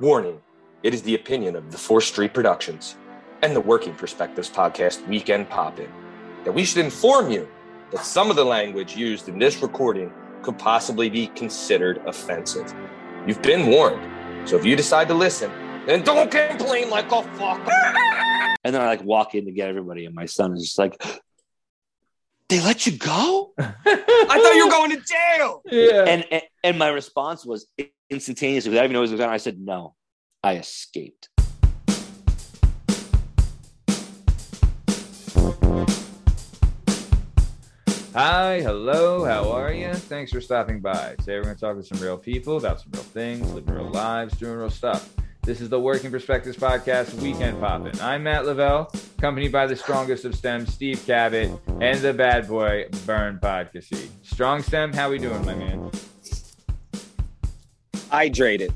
Warning it is the opinion of the 4th Street Productions and the Working Perspectives Podcast Weekend Pop In that we should inform you that some of the language used in this recording could possibly be considered offensive. You've been warned, so if you decide to listen, then don't complain like a fuck. And then I like walk in to get everybody, and my son is just like, "They let you go?" I thought you were going to jail. Yeah. and, and and my response was instantaneous without even knowing what was going on. I said, "No, I escaped." Hi, hello, how are you? Thanks for stopping by. Today we're going to talk to some real people about some real things, living real lives, doing real stuff. This is the Working Perspectives Podcast Weekend Poppin'. I'm Matt Lavelle, accompanied by the strongest of STEM, Steve Cabot, and the bad boy, Burn Podcasty. Strong STEM, how we doing, my man? Hydrated.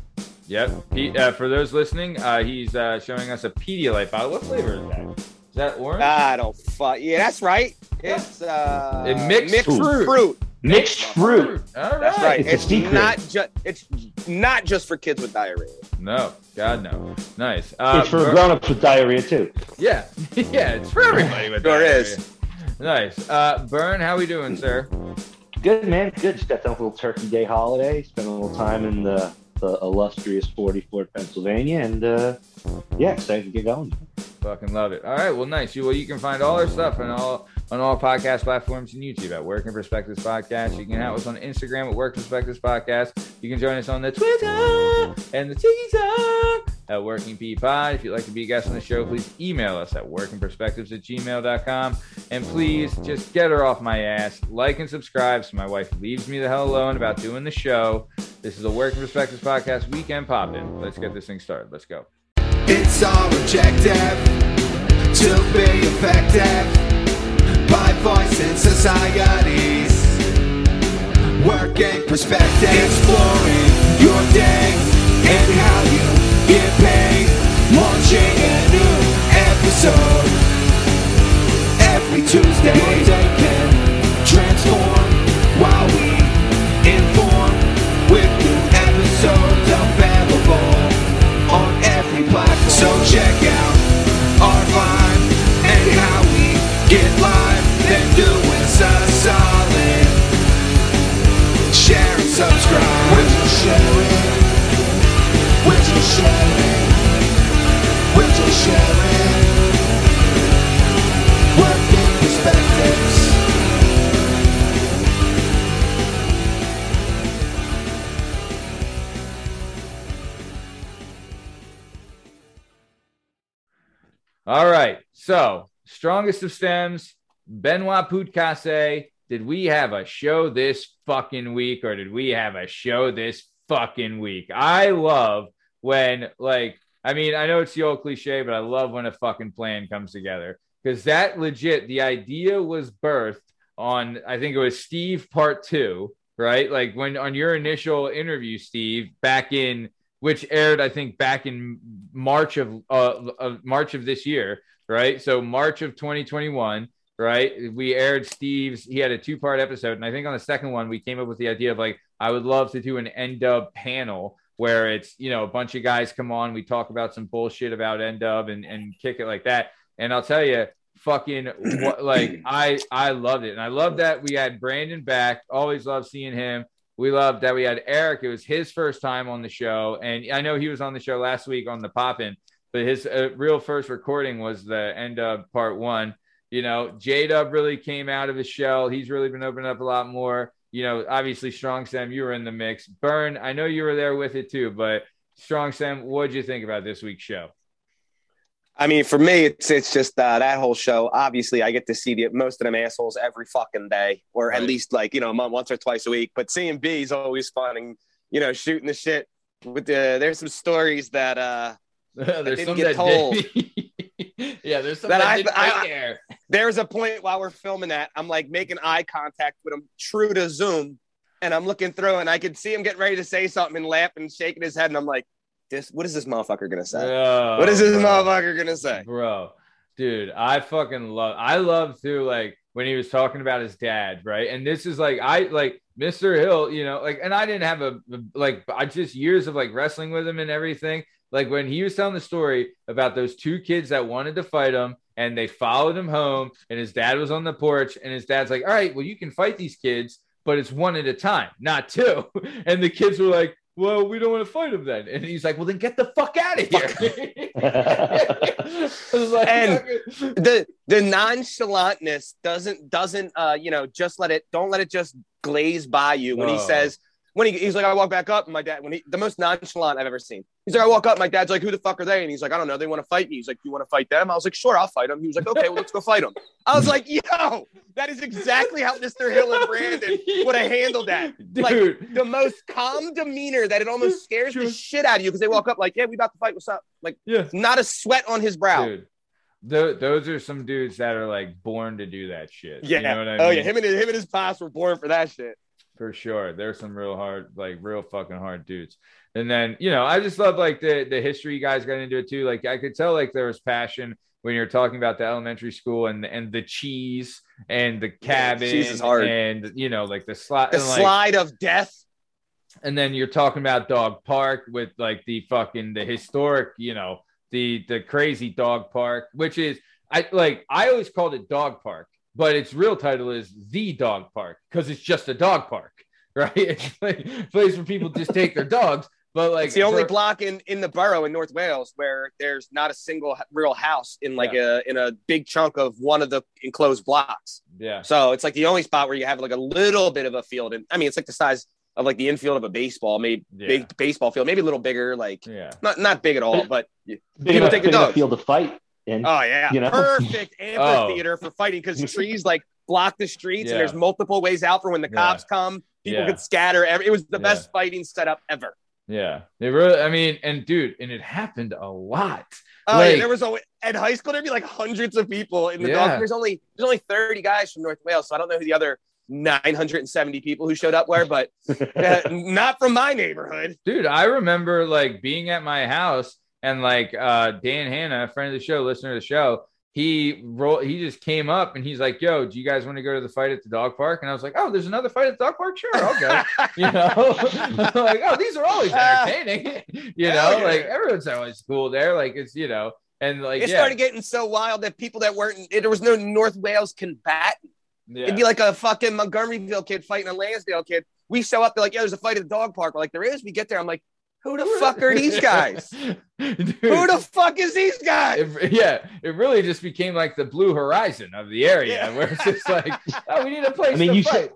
Yep. He, uh, for those listening, uh, he's uh, showing us a Pedialyte bottle. What flavor is that? Is that orange? I don't fuck. Yeah, that's right. It's uh, It mixed fruit. fruit. Mixed fruit. All right. That's right. It's It's, not just. It's not just for kids with diarrhea. No, God no. Nice. Uh, it's for Bur- grown-ups with diarrhea too. Yeah, yeah, it's for everybody with Sure diarrhea. is. Nice. Uh, Burn, how we doing, sir? Good man, good. Just got done with a little Turkey Day holiday. Spent a little time in the, the illustrious 44th Pennsylvania, and uh, yeah, excited to get going. Fucking love it. All right, well, nice. You well, you can find all our stuff on all on all podcast platforms and YouTube at Working Perspectives Podcast. You can with us on Instagram at Work Perspectives Podcast. You can join us on the Twitter and the TikTok at Working P Pod. If you'd like to be a guest on the show, please email us at workingperspectives at gmail.com. And please just get her off my ass. Like and subscribe so my wife leaves me the hell alone about doing the show. This is a Working Perspectives Podcast weekend pop in. Let's get this thing started. Let's go. It's our objective to be effective by voice voicing societies. Working perspective, exploring your day and how you get paid. Launching a new episode every Tuesday. Would you share it? Working perspectives. All right. So, strongest of stems, Benoit Poutcasse. Did we have a show this fucking week or did we have a show this fucking week? I love when, like, I mean, I know it's the old cliche, but I love when a fucking plan comes together because that legit, the idea was birthed on, I think it was Steve part two, right? Like, when on your initial interview, Steve, back in which aired I think back in March of uh of March of this year, right? So March of 2021, right? We aired Steve's. He had a two part episode, and I think on the second one we came up with the idea of like I would love to do an end dub panel where it's you know a bunch of guys come on, we talk about some bullshit about end dub and and kick it like that. And I'll tell you, fucking what like I I loved it, and I love that we had Brandon back. Always love seeing him. We loved that we had Eric. It was his first time on the show, and I know he was on the show last week on the Poppin', but his uh, real first recording was the end of part one. You know, J Dub really came out of his shell. He's really been opening up a lot more. You know, obviously Strong Sam, you were in the mix. Burn, I know you were there with it too, but Strong Sam, what'd you think about this week's show? I mean, for me, it's it's just uh, that whole show. Obviously, I get to see the, most of them assholes every fucking day, or at Right. least like you know, month, once or twice a week. But seeing B is always fun, and you know, shooting the shit. With the there's some stories that uh there's didn't some get that did- yeah, there's some That I- I- there. there's a point while we're filming that I'm like making eye contact with him, true to Zoom, and I'm looking through, and I could see him getting ready to say something and laughing and shaking his head, and I'm like, this what is this motherfucker gonna say? Bro, what is this bro. motherfucker gonna say? bro dude i fucking love i love too like when he was talking about his dad right and this is like i like Mr. Hill, you know, like, and I didn't have a like, I just years of like wrestling with him and everything. Like when he was telling the story about those two kids that wanted to fight him and they followed him home, and his dad was on the porch, and his dad's like, All right, well, you can fight these kids, but it's one at a time, not two. And the kids were like, Well, we don't want to fight him then. And he's like, Well, then get the fuck out of here. Like, And- the the nonchalantness doesn't doesn't uh you know just let it don't let it just glaze by you when he says when he, he's like I walk back up and my dad when he the most nonchalant I've ever seen he's like I walk up my dad's like who the fuck are they and he's like I don't know they want to fight me he's like you want to fight them I was like sure I'll fight them he was like okay well let's go fight them I was like yo that is exactly how Mr. Hill and Brandon would have handled that like the most calm demeanor that it almost scares the shit out of you because they walk up like yeah we about to fight what's up like yeah. not a sweat on his brow Dude, tho- those are some dudes that are like born to do that shit. Yeah. You know what I oh yeah. Him and his, him and his pops were born for that shit. for sure. There's some real hard, like real fucking hard dudes. And then, you know, I just love like the the history you guys got into it too. Like I could tell like there was passion when you're talking about the elementary school and and the cheese and the cabin cheese is hard. and you know like the slide The like, slide of death. and then you're talking about dog park with like the fucking the historic you know the the crazy dog park which is i like i always called it dog park but its real title is the dog park because it's just a dog park right it's like a place where people just take their dogs but like it's the only for- block in in the borough in North Wales where there's not a single real house in like a in a big chunk of one of the enclosed blocks. yeah So it's like the only spot where you have like a little bit of a field. And I mean, it's like the size of like the infield of a baseball, maybe Yeah. big baseball field, maybe a little bigger. Like yeah not not big at all, but Big People enough, take the big enough field to fight in. oh yeah, You know? perfect amphitheater oh. for fighting because trees like block the streets Yeah. and there's multiple ways out for when the Yeah. cops come. People Yeah. could scatter. Every, it was the Yeah. best fighting setup ever. Yeah they really i mean and dude and it happened a lot Oh, Like- yeah, there was always at high school. There'd be like hundreds of people in the Yeah. dog. There's only there's only 30 guys from North Wales, so I don't know who the other 970 people who showed up were, but uh, not from my neighborhood. dude i remember like being at my house and like uh dan hanna a friend of the show listener of the show he rolled he just came up and he's like yo do you guys want to go to the fight at the dog park and i was like oh there's another fight at the dog park sure i'll go you know like oh these are always entertaining you know yeah. like everyone's always cool there like it's you know and like it yeah, started getting so wild that people that weren't there was no North Wales combatant. yeah. It'd be like a fucking Montgomeryville kid fighting a Lansdale kid. We show up, they're like, "Yo, there's a fight at the dog park." We're like, "There is." We get there, I'm like, "Who the fuck are these guys? Dude, Who the fuck is these guys?" it, yeah, it really just became like the blue horizon of the area, Yeah. where it's just like, oh, we need a place I mean, to you fight. said-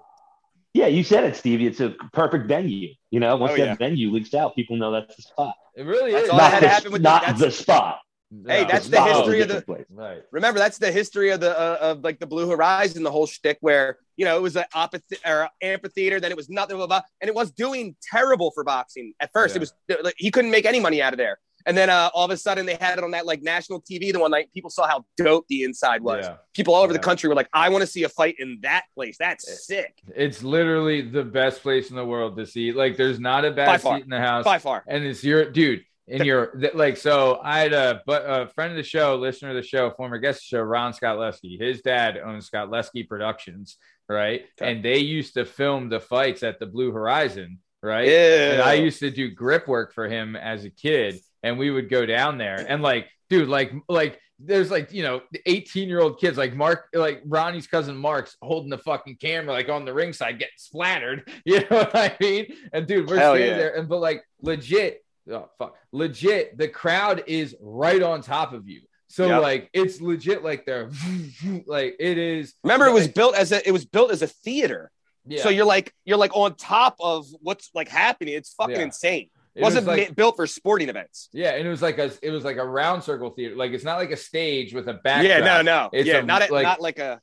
Yeah, you said it, Stevie. It's a perfect venue. You know, once Oh, that yeah. venue leaks out, people know that's the spot. It really That's is. all that not had to the, happen with the- not that's- the spot. Hey, that's the spot was a history of the- place. right. Remember, that's the history of the uh, of like the Blue Horizon, the whole shtick, where you know it was an opposite or amphitheater, then it was nothing, blah, blah, blah, and it was doing terrible for boxing at first. Yeah. It was like, he couldn't make any money out of there, and then uh, all of a sudden they had it on that like national TV the one night. People saw how dope the inside was. Yeah. People all over Yeah. the country were like, "I want to see a fight in that place. That's sick It's literally the best place in the world to see. Like, there's not a bad seat in the house. by far." and it's your dude and your like so i had a but a friend of the show listener of the show former guest of the show ron scott lesky his dad owns scott lesky productions right? Okay. and they used to film the fights at the blue horizon right? Yeah, and i used to do grip work for him as a kid and we would go down there. And like dude like like there's like you know 18 year old kids like mark like ronnie's cousin mark's holding the fucking camera like on the ringside getting splattered. You know what i mean? And dude we're Hell standing yeah. there and but like legit oh fuck legit the crowd is right on top of you so Yep. like it's legit like they're like it is Remember, it was built as a it was built as a theater, yeah, so you're like you're like on top of what's like happening. It's fucking Yeah. insane. it It wasn't was like, built for sporting events. yeah and it was like a it was like a round circle theater like it's not like a stage with a back. Yeah, no, no, It's yeah, a, not a, like- not like a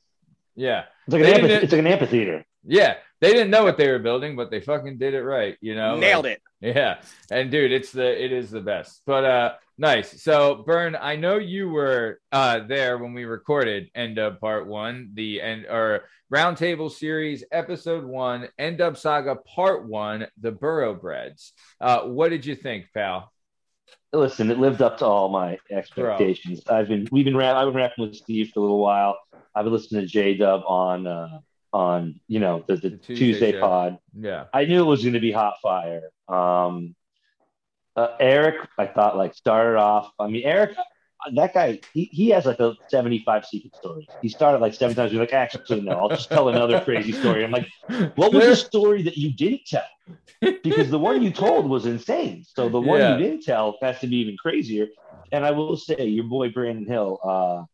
yeah It's like, an amphi- didn't- it's like an amphitheater. Yeah, they didn't know what they were building, but they fucking did it right. You know, nailed Like, it. Yeah, and dude, it's the it is the best. But uh, nice. So, Burn, I know you were uh there when we recorded End Up Part One, the end or Roundtable Series Episode One, End Up Saga Part One, the Burrowbreds. Uh, what did you think, pal? Listen, it lived up to all my expectations. I've been we've been rap, I've been rapping with Steve for a little while. I've been listening to J Dub on uh, on you know the, the, The Tuesday Tuesday, pod. Yeah. I knew it was going to be hot fire. Um, uh, Eric, I thought like started off. I mean, Eric, that guy, he, he has like a 75 secret story. He started like seven times. He's like, actually, no, I'll just tell another crazy story. I'm like, what was the story that you didn't tell? Because the one you told was insane. So the one Yeah. you didn't tell has to be even crazier. And I will say, your boy Brandon Hill, uh,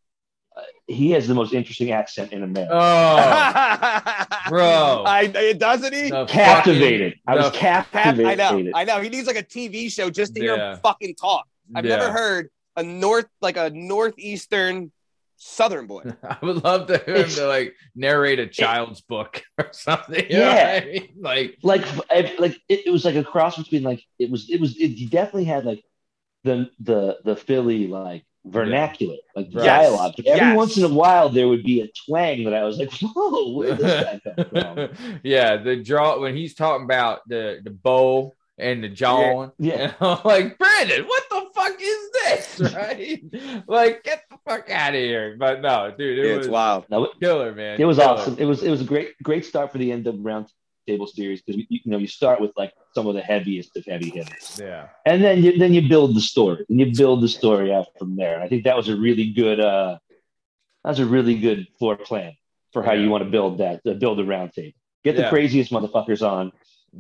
he has the most interesting accent in America. Oh, bro. I, it doesn't he? The captivated. fucking- I was the- captivated. I know, I know. He needs like a TV show just to hear him fucking talk. I've Yeah. never heard a north like a northeastern southern boy. I would love to hear him to like narrate a child's book or something. You know Yeah. what I mean? Like, like I- like it, it was like a cross between like it was it was it, he definitely had like the the the Philly like vernacular like Right. dialogue. But every Yes. once in a while there would be a twang that I was like, whoa, where did this guy come from? yeah, the draw when he's talking about the the bow and the jaw. Yeah. And I'm like, Brandon, what the fuck is this? Right? like, get the fuck out of here. But no, dude, it Yeah, was wild. No, it, killer, man. it was Killer. awesome. It was it was a great great start for the end of round table series because you know you start with like some of the heaviest of heavy hitters. Yeah. and then you then you build the story and you build the story out from there. And I think that was a really good uh that was a really good floor plan for how Yeah. you want to build that uh, build a round table. Get the Yeah. craziest motherfuckers on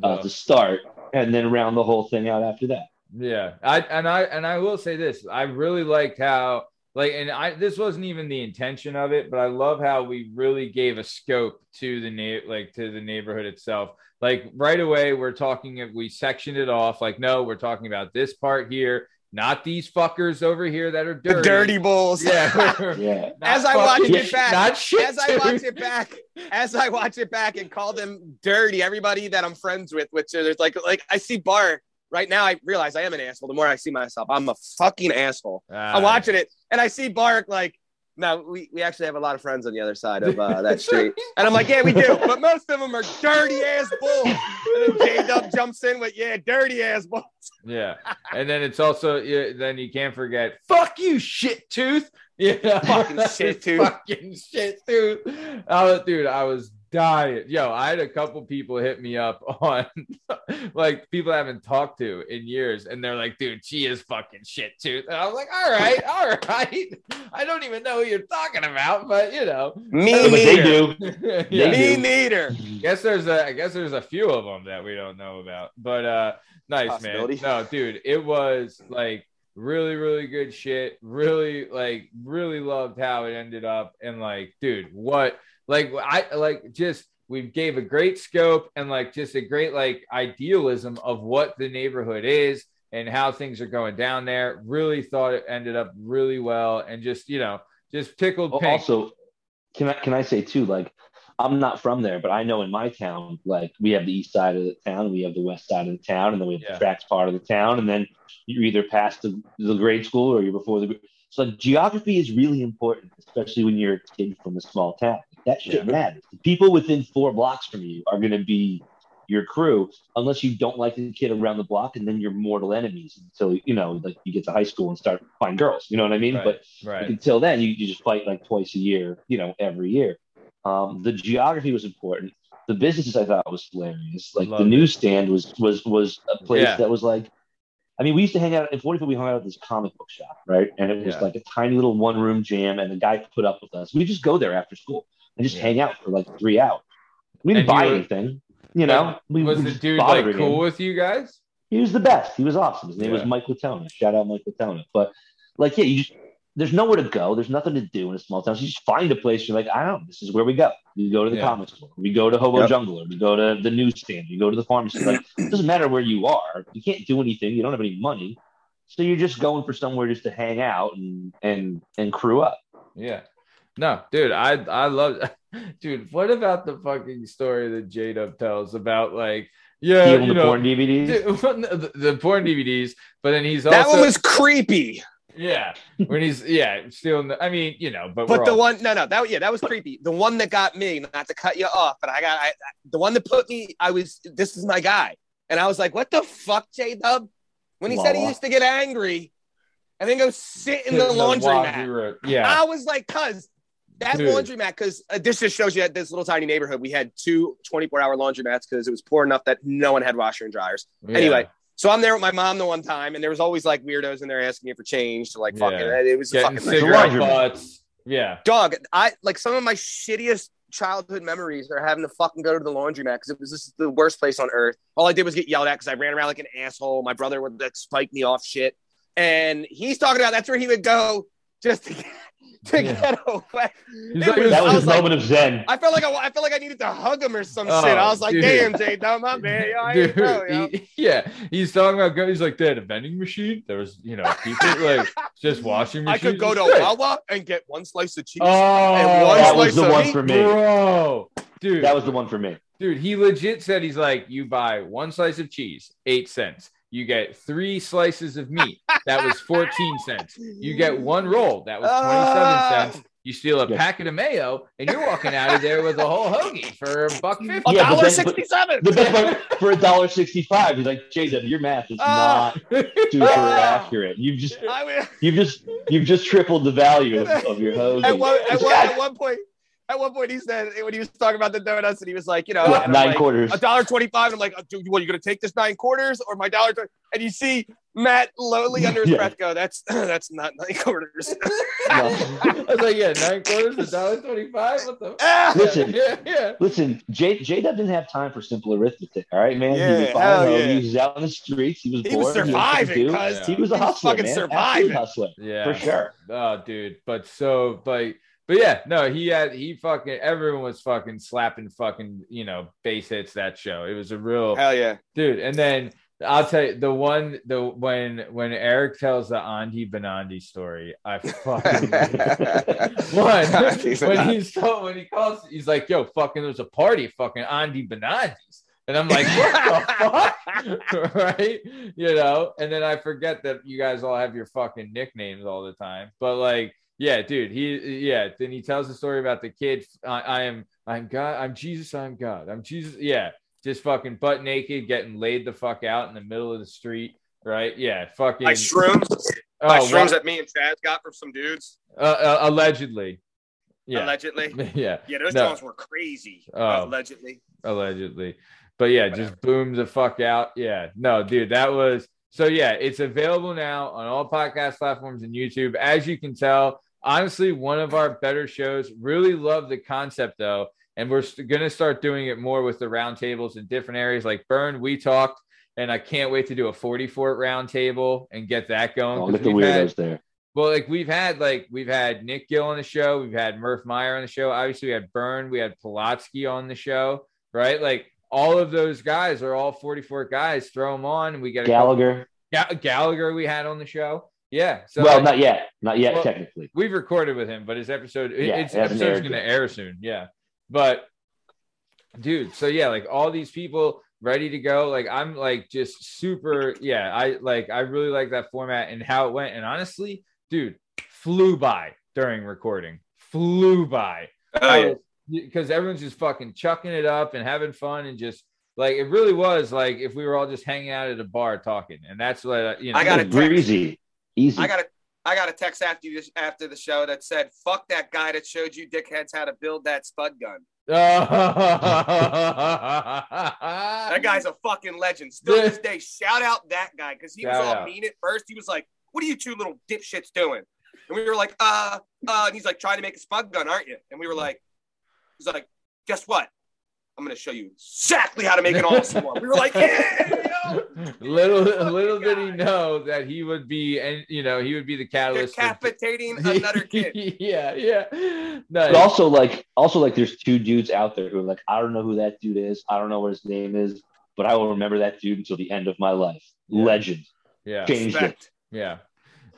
uh, The- to start and then round the whole thing out after that. Yeah, I and I and I will say this: I really liked how like, and I this wasn't even the intention of it, but I love how we really gave a scope to the na- like to the neighborhood itself. Like right away, we're talking we sectioned it off. Like, no, we're talking about this part here, not these fuckers over here that are dirty. The dirty bulls. Yeah. Yeah. As I watch fucking it back- not shit. as I watch it back, as I watch it back and call them dirty, everybody that I'm friends with, which there's like like I see Bart right now. I realize I am an asshole. The more I see myself, I'm a fucking asshole. Ah, I'm watching it and I see Bark like. No, we, we actually have a lot of friends on the other side of uh, that street. And I'm like, yeah, we do. But most of them are dirty ass bulls. And then J Dub jumps in with, yeah, dirty ass bulls. Yeah, and then it's also yeah, then you can't forget fuck you shit tooth. Yeah, Fucking shit tooth. Fucking shit tooth. I was, dude, I was dying. Yo, I had a couple people hit me up on like people I haven't talked to in years, and they're like, dude, she is fucking shit too. And I was like, all right, all right. I don't even know who you're talking about, but you know, Me But they neither. do. yeah. Me do. neither. guess there's a I guess there's a few of them that we don't know about. But uh nice man. Possibility. No, dude, it was like really, really good shit. Really, like, really loved how it ended up. And like, dude, what like I like just we gave a great scope and like just a great like idealism of what the neighborhood is and how things are going down there. Really thought it ended up really well and just, you know, just tickled pink. Also, can I can I say too, like I'm not from there, but I know in my town, like we have the east side of the town, we have the west side of the town, and then we have Yeah. the tracks part of the town, and then you're either past the, the grade school or you're before the. So like, geography is really important, especially when you're a kid from a small town. That shit Yeah. matters. The people within four blocks from you are going to be your crew, unless you don't like the kid around the block, and then you're mortal enemies until you know, like you get to high school and start find girls. You know what I mean? Right. But right. until then, you, you just fight like twice a year, you know, every year. Um, the geography was important. The businesses I thought was hilarious. Like Loved the it. newsstand was was was a place Yeah. that was like, I mean, we used to hang out in 44. We hung out at this comic book shop, right? And it was Yeah. like a tiny little one room jam, and the guy put up with us. We just go there after school and just Yeah. hang out for like three hours. We didn't And you buy were- anything, you know. We was the dude like cool him. with you guys? He was the best. He was awesome. His name was Mike Latona. Shout out Mike Latona. But like, yeah, you just there's nowhere to go. There's nothing to do in a small town. So you just find a place. You're like, I don't. This is where we go. We go to the Yeah. comic store. We go to Hobo Yep. Jungle. Or we go to the newsstand. We go to the pharmacy. Like, it doesn't matter where you are. You can't do anything. You don't have any money. So you're just going for somewhere just to hang out and and and crew up. Yeah. No, dude, I I love dude, what about the fucking story that J Dub tells about like yeah, Stealing you the know, porn DVDs. dude, the, the porn DVDs, but then he's also, That one was creepy. yeah, when he's yeah, stealing the I mean, you know, but But the all- one, no, no, that yeah, that was creepy. The one that got me, not to cut you off, but I got I, I- the one that put me. I was this is my guy, and I was like, what the fuck, J Dub? When he said he used to get angry and then go sit in the laundry laundromat. room. Yeah. I was like, cuz That Dude. laundromat, because uh, this just shows you that this little tiny neighborhood, we had two 24 hour laundromats because it was poor enough that no one had washer and dryers. Yeah. Anyway, so I'm there with my mom the one time, and there was always like weirdos in there asking me for change to like fucking. Yeah. It was a getting fucking cigarette butts. Yeah. dog. I like some of my shittiest childhood memories are having to fucking go to the laundromat because it was just the worst place on earth. All I did was get yelled at because I ran around like an asshole. My brother would like spike me off shit, and he's talking about that's where he would go just to get, to Yeah. get away. Like- was- That I was his like- moment of zen. I felt like I, I felt like I needed to hug him or some Oh, shit. I was like, dude. "Damn, Jay, no, my man, yo, Dude, know, yo." he- yeah, he's talking about go. He's like, they had a vending machine. There was, you know, people like just washing I could go to and shit. Wawa and get one slice of cheese. Oh, and one That was the of one meat, for me. bro, dude. That was the one for me. Dude, he legit said he's like, you buy one slice of cheese, eight cents. You get three slices of meat. That was 14 cents. You get one roll. That was 27 Ah. cents. You steal a Yeah. packet of mayo, and you're walking out of there with a whole hoagie for a buck fifty. Yeah, but dollar then- sixty-seven. The best part for a dollar sixty-five, he's like, Jay, your math is Ah. not super accurate. You've just I mean, you've just you've just tripled the value of, of your hoagie. at one, at, one, at one point, at one point, he said when he was talking about the donuts, and he was like, you know, What, nine like, quarters. a dollar twenty-five. I'm like, oh, dude, what? Are you gonna take this nine quarters or my dollar? And you see Matt lowly under his Yeah. breath go, "That's that's not nine quarters." No. I was like, yeah, nine quarters, a dollar twenty-five. What the? Ah! Listen. yeah, yeah. Listen, J J Dub didn't have time for simple arithmetic. All right, man. he Yeah, was hell yeah. He was out in the streets. He was He bored. was had nothing to surviving, cuz He was a he was fucking man. surviving. Absolute hustler. Yeah, For sure. Oh, dude, but so, but, but yeah, no, he had, he fucking, everyone was fucking slapping fucking, you know, base hits that show. It was a real, Hell yeah! dude. And then I'll tell you the one, the when when Eric tells the Andy Benandi story, I fucking one when he's told, when he calls, he's like, "Yo, fucking, there's a party, fucking Andy Benandi's." And I'm like, what the fuck? right? You know, and then I forget that you guys all have your fucking nicknames all the time. But like, yeah, dude, he yeah, then he tells the story about the kid. I, I am I'm God, I'm Jesus, I'm God. I'm Jesus. Yeah, just fucking butt naked, getting laid the fuck out in the middle of the street. Right? Yeah, fucking My shrooms, oh, my what- shrooms that me and Chaz got from some dudes, uh, uh, allegedly. Yeah. allegedly. yeah. Yeah, those No. were crazy. Oh. Allegedly. allegedly. But yeah, just boom the fuck out. Yeah, no, dude, that was so. Yeah, it's available now on all podcast platforms and YouTube. As you can tell, honestly, one of our better shows. Really love the concept though, and we're gonna start doing it more with the roundtables in different areas. Like Burn, we talked, and I can't wait to do a forty four roundtable and get that going. Oh, look at the we've had- weirdos there. well, like we've had like we've had Nick Gill on the show, we've had Murph Meyer on the show. Obviously, we had Burn, we had Pulatsky on the show, right? Like all of those guys are all 44 guys. Throw them on, and we get a Gallagher. couple- Ga- Gallagher we had on the show. Yeah. So well, like, not yet. Not yet, Well, technically. we've recorded with him, but his episode Yeah, its it episode's gonna air soon. Yeah. But dude, so yeah, like all these people ready to go. Like I'm like just super, yeah. I like I really like that format and how it went. And honestly, dude, flew by during recording. Flew by. Oh, yeah. Because everyone's just fucking chucking it up and having fun and just like it really was like if we were all just hanging out at a bar talking. And that's what uh, you know. I got It a text. breezy. Easy. I got a I got a text after you after the show that said, "Fuck that guy that showed you dickheads how to build that spud gun." that That guy's a fucking legend. Still this day, shout out that guy because he was all out. mean at first. He was like, "What are you two little dipshits doing?" And we were like, "Uh, uh," and he's like, "Trying to make a spud gun, aren't you?" And we were like, "He's like, guess what? I'm gonna show you exactly how to make an awesome one." We were like, "Yeah, yo." Little little did he know that he would be and you know he would be the catalyst for- decapitating another kid." yeah yeah nice. But also, like, also like, there's two dudes out there who are like, I don't know who that dude is. I don't know what his name is, but I will remember that dude until the end of my life. Yeah. Legend. yeah Changed it. Yeah.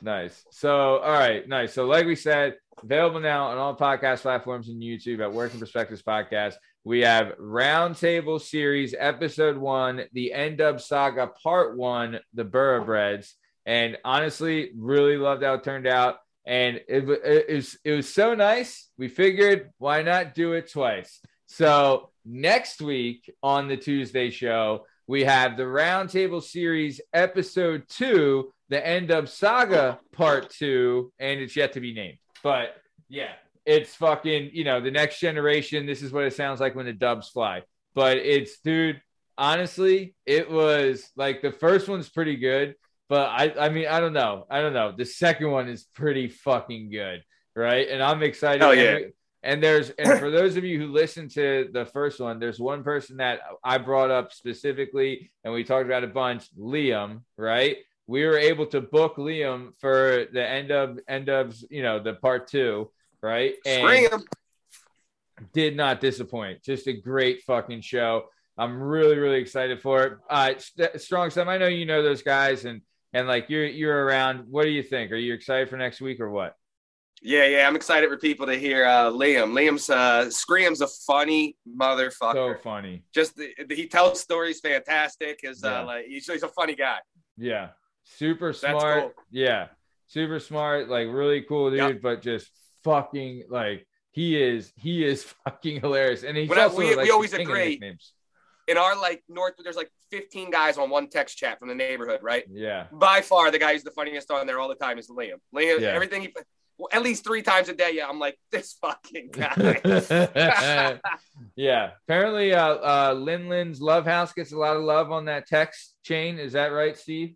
Nice. So, all right. Nice. So, like we said, available now on all podcast platforms and YouTube at Working Perspectives Podcast. We have Roundtable Series, Episode One, the End Up Saga, Part One, the Burrowbreads. And honestly, really loved how it turned out. And it, wa- it, was, it was so nice. We figured, why not do it twice? So, next week on the Tuesday show, we have the Roundtable Series, Episode Two, the End of Saga Part Two, and it's yet to be named. But yeah, it's fucking, you know, the next generation. This is what it sounds like when the dubs fly. But it's, dude, honestly, it was like the first one's pretty good, but I, I mean, I don't know, I don't know. The second one is pretty fucking good, right? And I'm excited. Hell yeah. And, and there's, and for those of you who listened to the first one, there's one person that I brought up specifically, and we talked about a bunch, Liam, right? We were able to book Liam for the end of end of you know the part two, right? And Scream. did not disappoint. Just a great fucking show. I'm really, really excited for it. Uh, St- Strong Sam, I know you know those guys, and and like you're you're around. What do you think? Are you excited for next week or what? Yeah, yeah. I'm excited for people to hear uh, Liam. Liam's uh, Scream's a funny motherfucker. So funny. Just the, the- he tells stories fantastic. His Yeah. uh, like he's, he's a funny guy. Yeah, super smart. cool. Yeah, super smart. Like really cool dude, Yep. but just fucking like he is. He is fucking hilarious, and he's also we- like we always the king of agree. In our like North, there's like 15 guys on one text chat from the neighborhood, right? Yeah, By far, the guy who's the funniest on there all the time is Liam. Liam, Yeah. everything he well, at least three times a day. Yeah, I'm like this fucking guy. yeah. Apparently, uh, uh, Lin Lin's Love House gets a lot of love on that text chain. Is that right, Steve?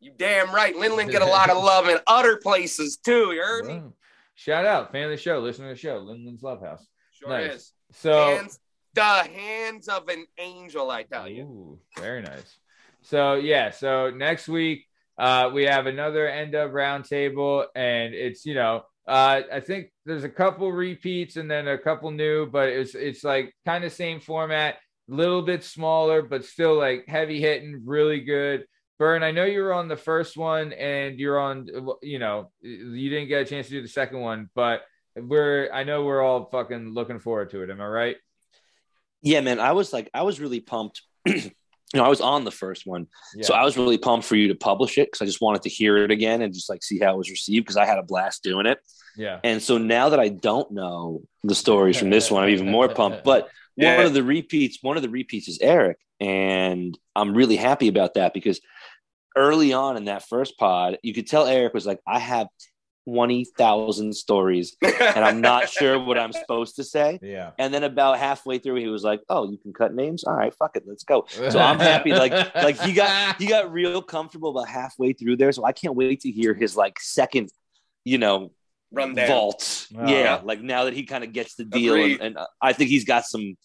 you damn right. Linlin get a lot of love in other places too. You heard me? Wow. Shout out, fan of the show, listen to the show, Lin Lin's Love House. Sure Nice. is. So, hands, the hands of an angel, I tell you. Ooh, very nice. So yeah, so next week uh, we have another end of roundtable, and it's you know uh, I think there's a couple repeats and then a couple new, but it's it's like kind of same format, little bit smaller, but still like heavy hitting, really good. Burn, I know you were on the first one, and you're on. You know, you didn't get a chance to do the second one, but we're. I know we're all fucking looking forward to it. Am I right? Yeah, man, I was like, I was really pumped. you know, I was on the first one, Yeah. so I was really pumped for you to publish it because I just wanted to hear it again and just like see how it was received because I had a blast doing it. yeah. And so now that I don't know the stories from this one, I'm even more pumped. But Yeah. one of the repeats, one of the repeats is Eric, and I'm really happy about that because early on in that first pod, you could tell Eric was like, "I have twenty thousand stories, and I'm not sure what I'm supposed to say." Yeah. And then about halfway through, he was like, "Oh, you can cut names. All right, fuck it, let's go." So I'm happy. Like, like he got he got real comfortable about halfway through there. So I can't wait to hear his like second, you know, Run down. vault. Oh. yeah, like now that he kind of gets the deal, and, and uh, I think he's got some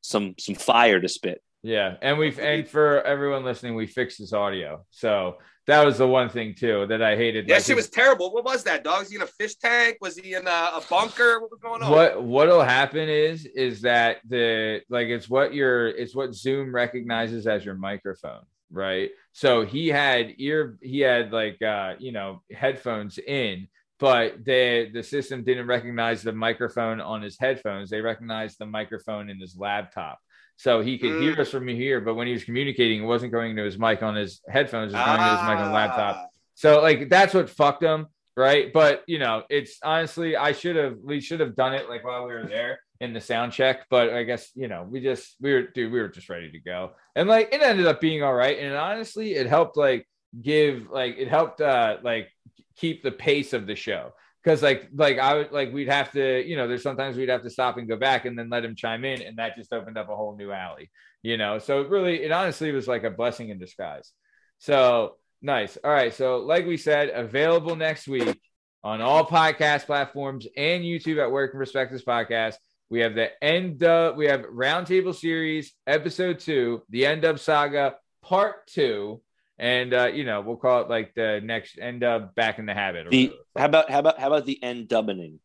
some some fire to spit. Yeah, and we've and for everyone listening, we fixed his audio. So that was the one thing too that I hated. Yeah, Like, shit was terrible. What was that, dog? Was he in a fish tank? Was he in a, a bunker? What was going on? what what'll happen is is that the like it's what your it's what Zoom recognizes as your microphone, right? So he had ear he had like uh you know headphones in, but the the system didn't recognize the microphone on his headphones. They recognized the microphone in his laptop. So he could Mm. hear us from here, but when he was communicating, it wasn't going to his mic on his headphones, it was going to his mic on the laptop. Ah. So like that's what fucked him, right? But you know, it's honestly I should have we should have done it like while we were there in the sound check, but I guess you know we just we were dude we were just ready to go, and like it ended up being all right, and honestly it helped like give like it helped uh like keep the pace of the show because like like I would like we'd have to you know there's sometimes we'd have to stop and go back and then let him chime in, and that just opened up a whole new alley, you know. So it really it honestly was like a blessing in disguise. So nice. All right. So, like we said, available next week on all podcast platforms and YouTube at Working Perspectives Podcast. We have the end of we have roundtable series episode two, the end of saga part two, and uh, you know we'll call it like the next end up back in the habit. The whatever. how about how about how about the end dubbening?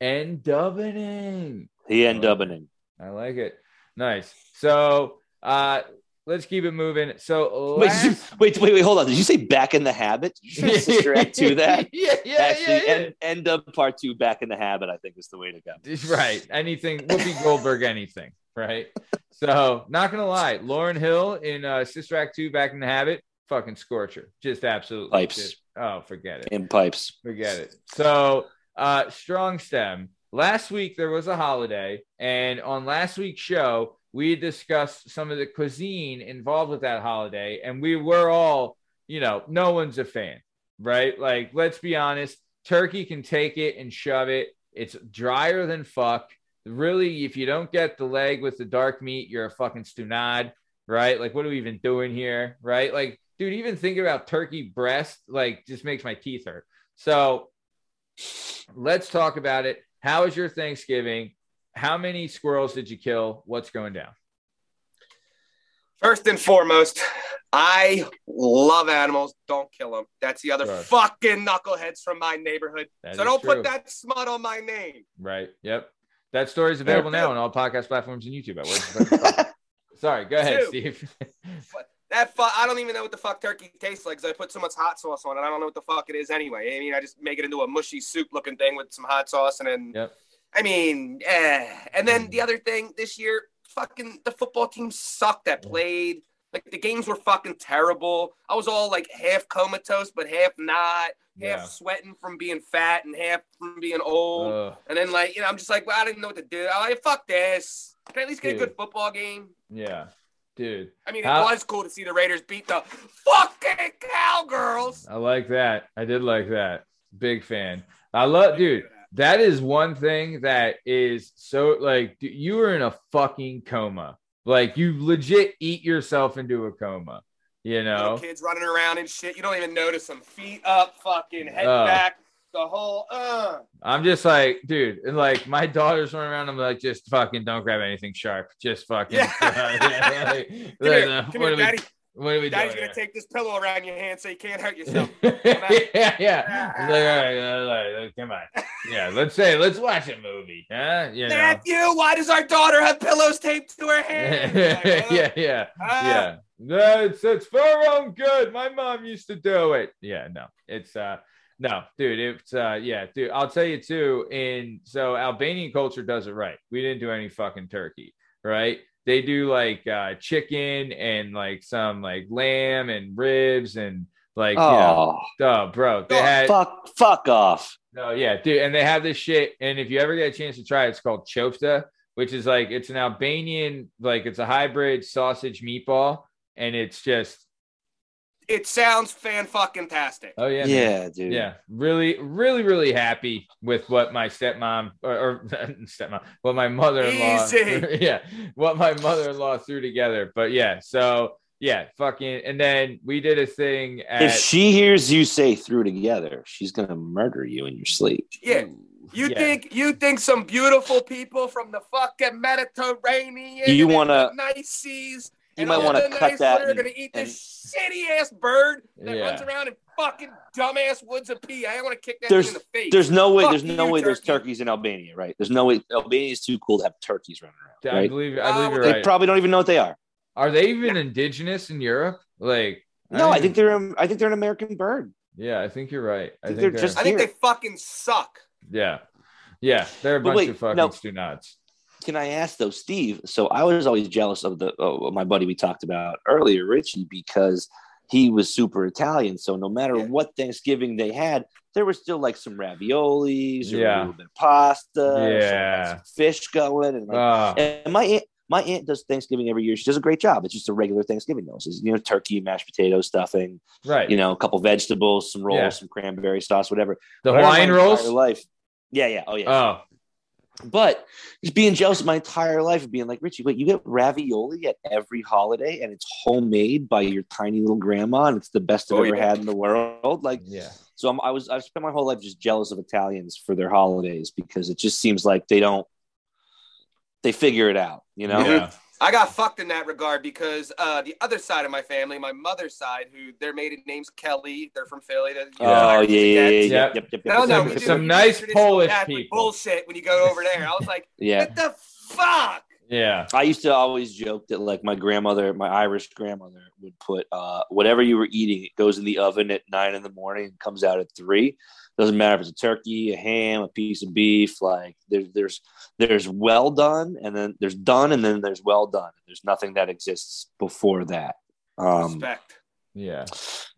end dubbing. The end dubbening. I like it. Nice. So uh let's keep it moving. So Wait, you- wait, wait, wait, hold on. Did you say back in the habit? Sister Act to that? yeah, yeah, Actually, yeah, yeah. End, end of part two, back in the habit. I think is the way to go. Right. Anything, Whoopi Goldberg, anything. Right. So, not gonna lie, Lauryn Hill in uh, Sister Act Two, Back in the Habit, fucking scorcher, just absolutely. Pipes. just- oh, forget it, In pipes. forget it. So, uh, strong stem. Last week there was a holiday, and on last week's show we discussed some of the cuisine involved with that holiday, and we were all, you know, no one's a fan, right? Like, let's be honest, turkey can take it and shove it It's drier than fuck. Really, if you don't get the leg with the dark meat, you're a fucking stunad, right? Like, what are we even doing here, right? Like, dude, even thinking about turkey breast, like, just makes my teeth hurt. So, let's talk about it. How was your Thanksgiving? How many squirrels did you kill? What's going down? First and foremost, I love animals. Don't kill them. That's the other Sure. fucking knuckleheads from my neighborhood. That so don't true. put that smut on my name. Right. Yep. That story is available now on all podcast platforms and YouTube. At Sorry. Go ahead, Two. Steve. That fu- I don't even know what the fuck turkey tastes like because I put so much hot sauce on it. I don't know what the fuck it is anyway. I mean, I just make it into a mushy soup looking thing with some hot sauce and then. Yep. I mean, eh. And then the other thing this year, fucking the football team sucked that played. Like the games were fucking terrible. I was all like half comatose, but half not. Half Yeah. sweating from being fat and half from being old. Ugh. and then like you know, I'm just like, well, I didn't know what to do. I'm like, fuck this. Can I at least get a good football game? yeah. Dude. I mean, How- it was cool to see the Raiders beat the fucking Cowgirls. I like that. I did like that. Big fan. I love, dude. That is one thing that is so like you were in a fucking coma. Like you legit eat yourself into a coma. You Little know. kids running around and shit. You don't even notice them. Feet up, fucking head Oh. back. The whole uh. I'm just like, dude, and like my daughter's running around. I'm like, just fucking don't grab anything sharp. Just fucking. Yeah. like, Come like, here, uh, come here, are we, daddy. What are we Daddy's doing? gonna take this pillow around your hand so you can't hurt yourself. yeah, yeah. It's like, all right, all right, all right, come on. Yeah, let's say, let's watch a movie. Huh? You know. Matthew, why does our daughter have pillows taped to her hand? Like, uh, yeah, yeah, ah. yeah. No, it's it's for our own good. My mom used to do it. Yeah, no, it's uh, no, dude, it's uh, yeah, dude. I'll tell you too. In so Albanian culture does it right. We didn't do any fucking turkey, right? They do like uh, chicken and like some like lamb and ribs and like Oh, yeah, oh, bro, they Oh, had fuck, fuck off. no, yeah, dude, and they have this shit. And if you ever get a chance to try it, it's called chofta, which is like it's an Albanian, like it's a hybrid sausage meatball, and it's just It sounds fan fucking tastic. oh yeah, Yeah, man. dude. yeah, really, really, really happy with what my stepmom or, or stepmom, what my mother-in-law, yeah, what my mother-in-law threw together. But yeah, so yeah, fucking, and then we did a thing at If she hears you say through together, she's gonna murder you in your sleep. Yeah. You Yeah. think you think some beautiful people from the fucking Mediterranean? You wanna- the nice seas. You and might wanna cut nice that women are gonna eat this shitty ass bird that Yeah. runs around in fucking dumbass woods of PA. I want to kick that There's- thing in the face. There's no way. Fuck There's no you, way. There's turkeys in Albania, right? There's no way. Albania is too cool to have turkeys running around. I Right? believe, I believe well, you're They right. probably don't even know what they are. Are they even indigenous in Europe? Like, No, I don't think they're. I think they're an American bird. Yeah, I think you're right. I think think they're just- I think here. they fucking suck. yeah, yeah. They're a bunch wait, of fucking no. stu nuts. Can I ask though, Steve? So I was always jealous of the of my buddy we talked about earlier, Richie, because he was super Italian. So no matter Yeah. what Thanksgiving they had, there was still like some raviolis or Yeah. a little bit of pasta, some- Yeah. some fish going, and like, Uh, and my aunt, my aunt does Thanksgiving every year. She does a great job. It's just a regular Thanksgiving though. It's, you know, turkey, mashed potato stuffing, right. you know, a couple vegetables, some rolls, Yeah. some cranberry sauce, whatever. the Hawaiian rolls. Life. Yeah, yeah, oh yeah. Oh, But just being jealous my entire life of being like, Richie, wait, you get ravioli at every holiday and it's homemade by your tiny little grandma and it's the best I've Oh, ever yeah. had in the world. Like, yeah. so I'm, I was, I've spent my whole life just jealous of Italians for their holidays because it just seems like they don't, they figure it out, you know? Yeah. I got fucked in that regard because uh, the other side of my family, my mother's side, who their maiden name's Kelly, they're from Philly. they're, you know, Oh, yeah, yeah, yeah, Yep. yep, yep, yep, No, no, Some- do- some nice Polish Catholic people. Bullshit when you go over there. I was like, yeah. what the fuck? Yeah. I used to always joke that like my grandmother, my Irish grandmother, would put uh, whatever you were eating, it goes in the oven at nine in the morning and comes out at three. Doesn't matter if it's a turkey, a ham, a piece of beef. Like there's there's there's well done, and then there's done, and then there's well done. There's nothing that exists before that. Um, Respect. Yeah.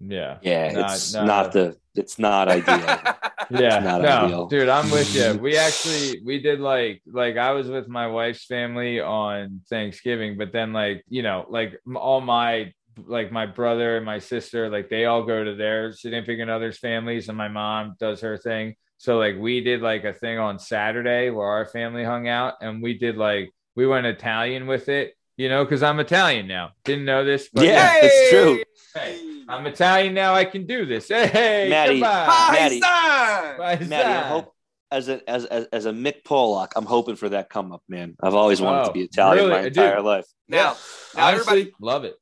Yeah. yeah, Not- it's not- not the it's not ideal. Yeah, not no, ideal. dude, I'm with you. We actually we did like like I was with my wife's family on Thanksgiving, but then like you know like all my like my brother and my sister, like they all go to their significant others' families, and my mom does her thing. So like we did like a thing on Saturday where our family hung out, and we did like we went Italian with it, you know, because I'm Italian now. Didn't know this, but Yeah, it's true. Hey, I'm Italian now. I can do this. Hey, Maddie. goodbye. Maddie. Bye, Maddie, I hope as a as, as as a Mick Pollock, I'm hoping for that come up, man. I've always wanted Oh, to be Italian really? my entire life. Now, now Honestly, everybody, love it.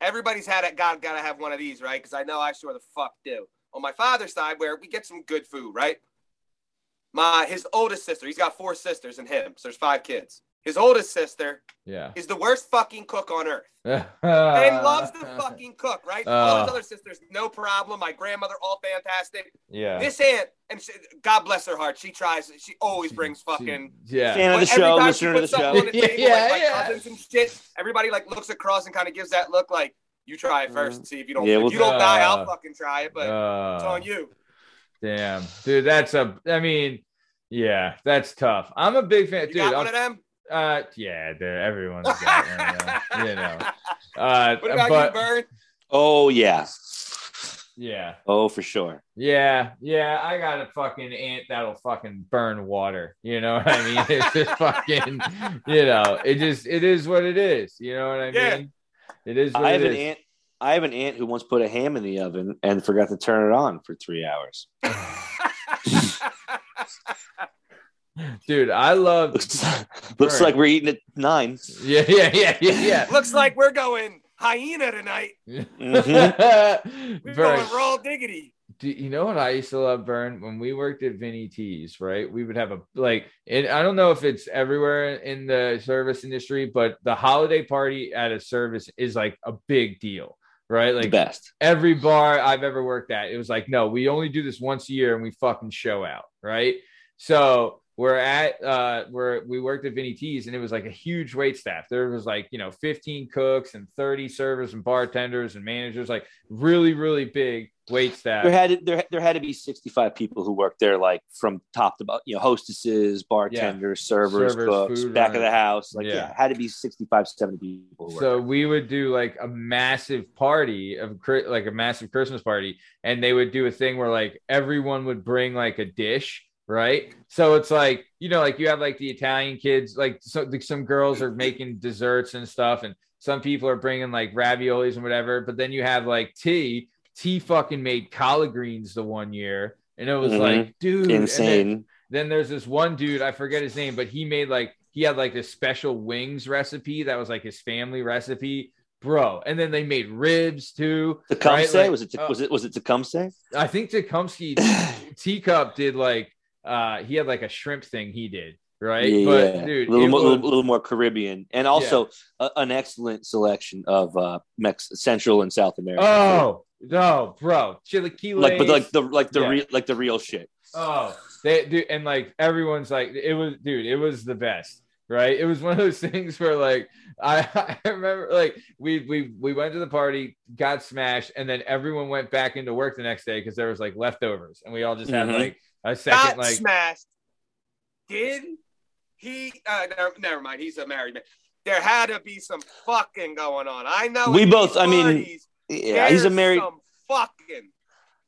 Everybody's had it. God, gotta have one of these, right? Because I know I sure the fuck do. On my father's side, where we get some good food, right? My his oldest sister, he's got four sisters and him, so there's five kids. His oldest sister Yeah. is the worst fucking cook on earth. and and loves to fucking cook, right? All his Uh. other sisters, no problem. My grandmother, all fantastic. Yeah. This aunt, and she, God bless her heart, she tries. She always brings She- fucking. yeah. Fan of the show, listener she to the show. on the Yeah, table, yeah, like, my yeah. cousins and shit. Everybody like looks across and kind of gives that look, like you try it first and see if you don't. Yeah, if we'll- you don't die, Uh, I'll fucking try it, but it's Uh, on you. Damn, dude, that's a. I mean, yeah, that's tough. I'm a big fan, You dude. got I'm- one of them. uh, yeah, dude, everyone's got one, you know. Uh, What about but you, Bird? Oh yeah. yeah, Oh for sure. yeah, yeah. I got a fucking ant that'll fucking burn water. You know what I mean? It's just fucking, you know, it just it is what it is. You know what I Yeah. mean? It is. What I have it an is. aunt. I have an aunt who once put a ham in the oven and forgot to turn it on for three hours. dude. I love. Looks, looks like we're eating at nine. Yeah, yeah, yeah, yeah, Looks like we're going hyena tonight. yeah. Mm-hmm. We're Vern, going raw diggity. do you know what I used to love, Burn? When we worked at Vinny T's, right? We would have a like, and I don't know if it's everywhere in the service industry, but the holiday party at a service is like a big deal, right? the Like best. every bar I've ever worked at, it was like, no, we only do this once a year and we fucking show out, right? So we're at uh where we worked at Vinny T's and it was like a huge wait staff. There was like, you know, 15 cooks and 30 servers and bartenders and managers, like really, really big wait staff. There had to, there, there had to be 65 people who worked there, like from top to bottom, you know, hostesses, bartenders, servers, Servers, cooks, back of the house. Like, Yeah. yeah, had to be 65, 70 people. So we would do like a massive party of like a massive Christmas party, and they would do a thing where like everyone would bring like a dish, right? So it's like you know, like you have like the Italian kids, like so, like some girls are making desserts and stuff, and some people are bringing like raviolis and whatever. But then you have like T. T fucking made collard greens the one year, and it was Mhm. like, dude, and then- insane. then there's this one dude, I forget his name, but he made like he had like this special wings recipe that was like his family recipe, bro. And then they made ribs too. Tecumseh right? Like, was it? uh, was it? Was it Tecumseh? I think Tecumseh Teacup did like uh he had like a shrimp thing he did, right? Yeah, but yeah. dude, a little, more, was- little, little more Caribbean, and also a, an excellent selection of uh, Mex- Central and South America. oh no, bro, chilaquiles, like but like the like the Yeah. real like the real shit. Oh, they do, and like everyone's like, it was, dude, it was the best, right? It was one of those things where like I, I remember like we we we went to the party, got smashed, and then everyone went back into work the next day because there was like leftovers, and we all just had Mhm. like a second Got like smashed. Did he? Uh, never, never mind. He's a married man. There had to be some fucking going on. I know. We both- I mean, Yeah, he's a married Some fucking.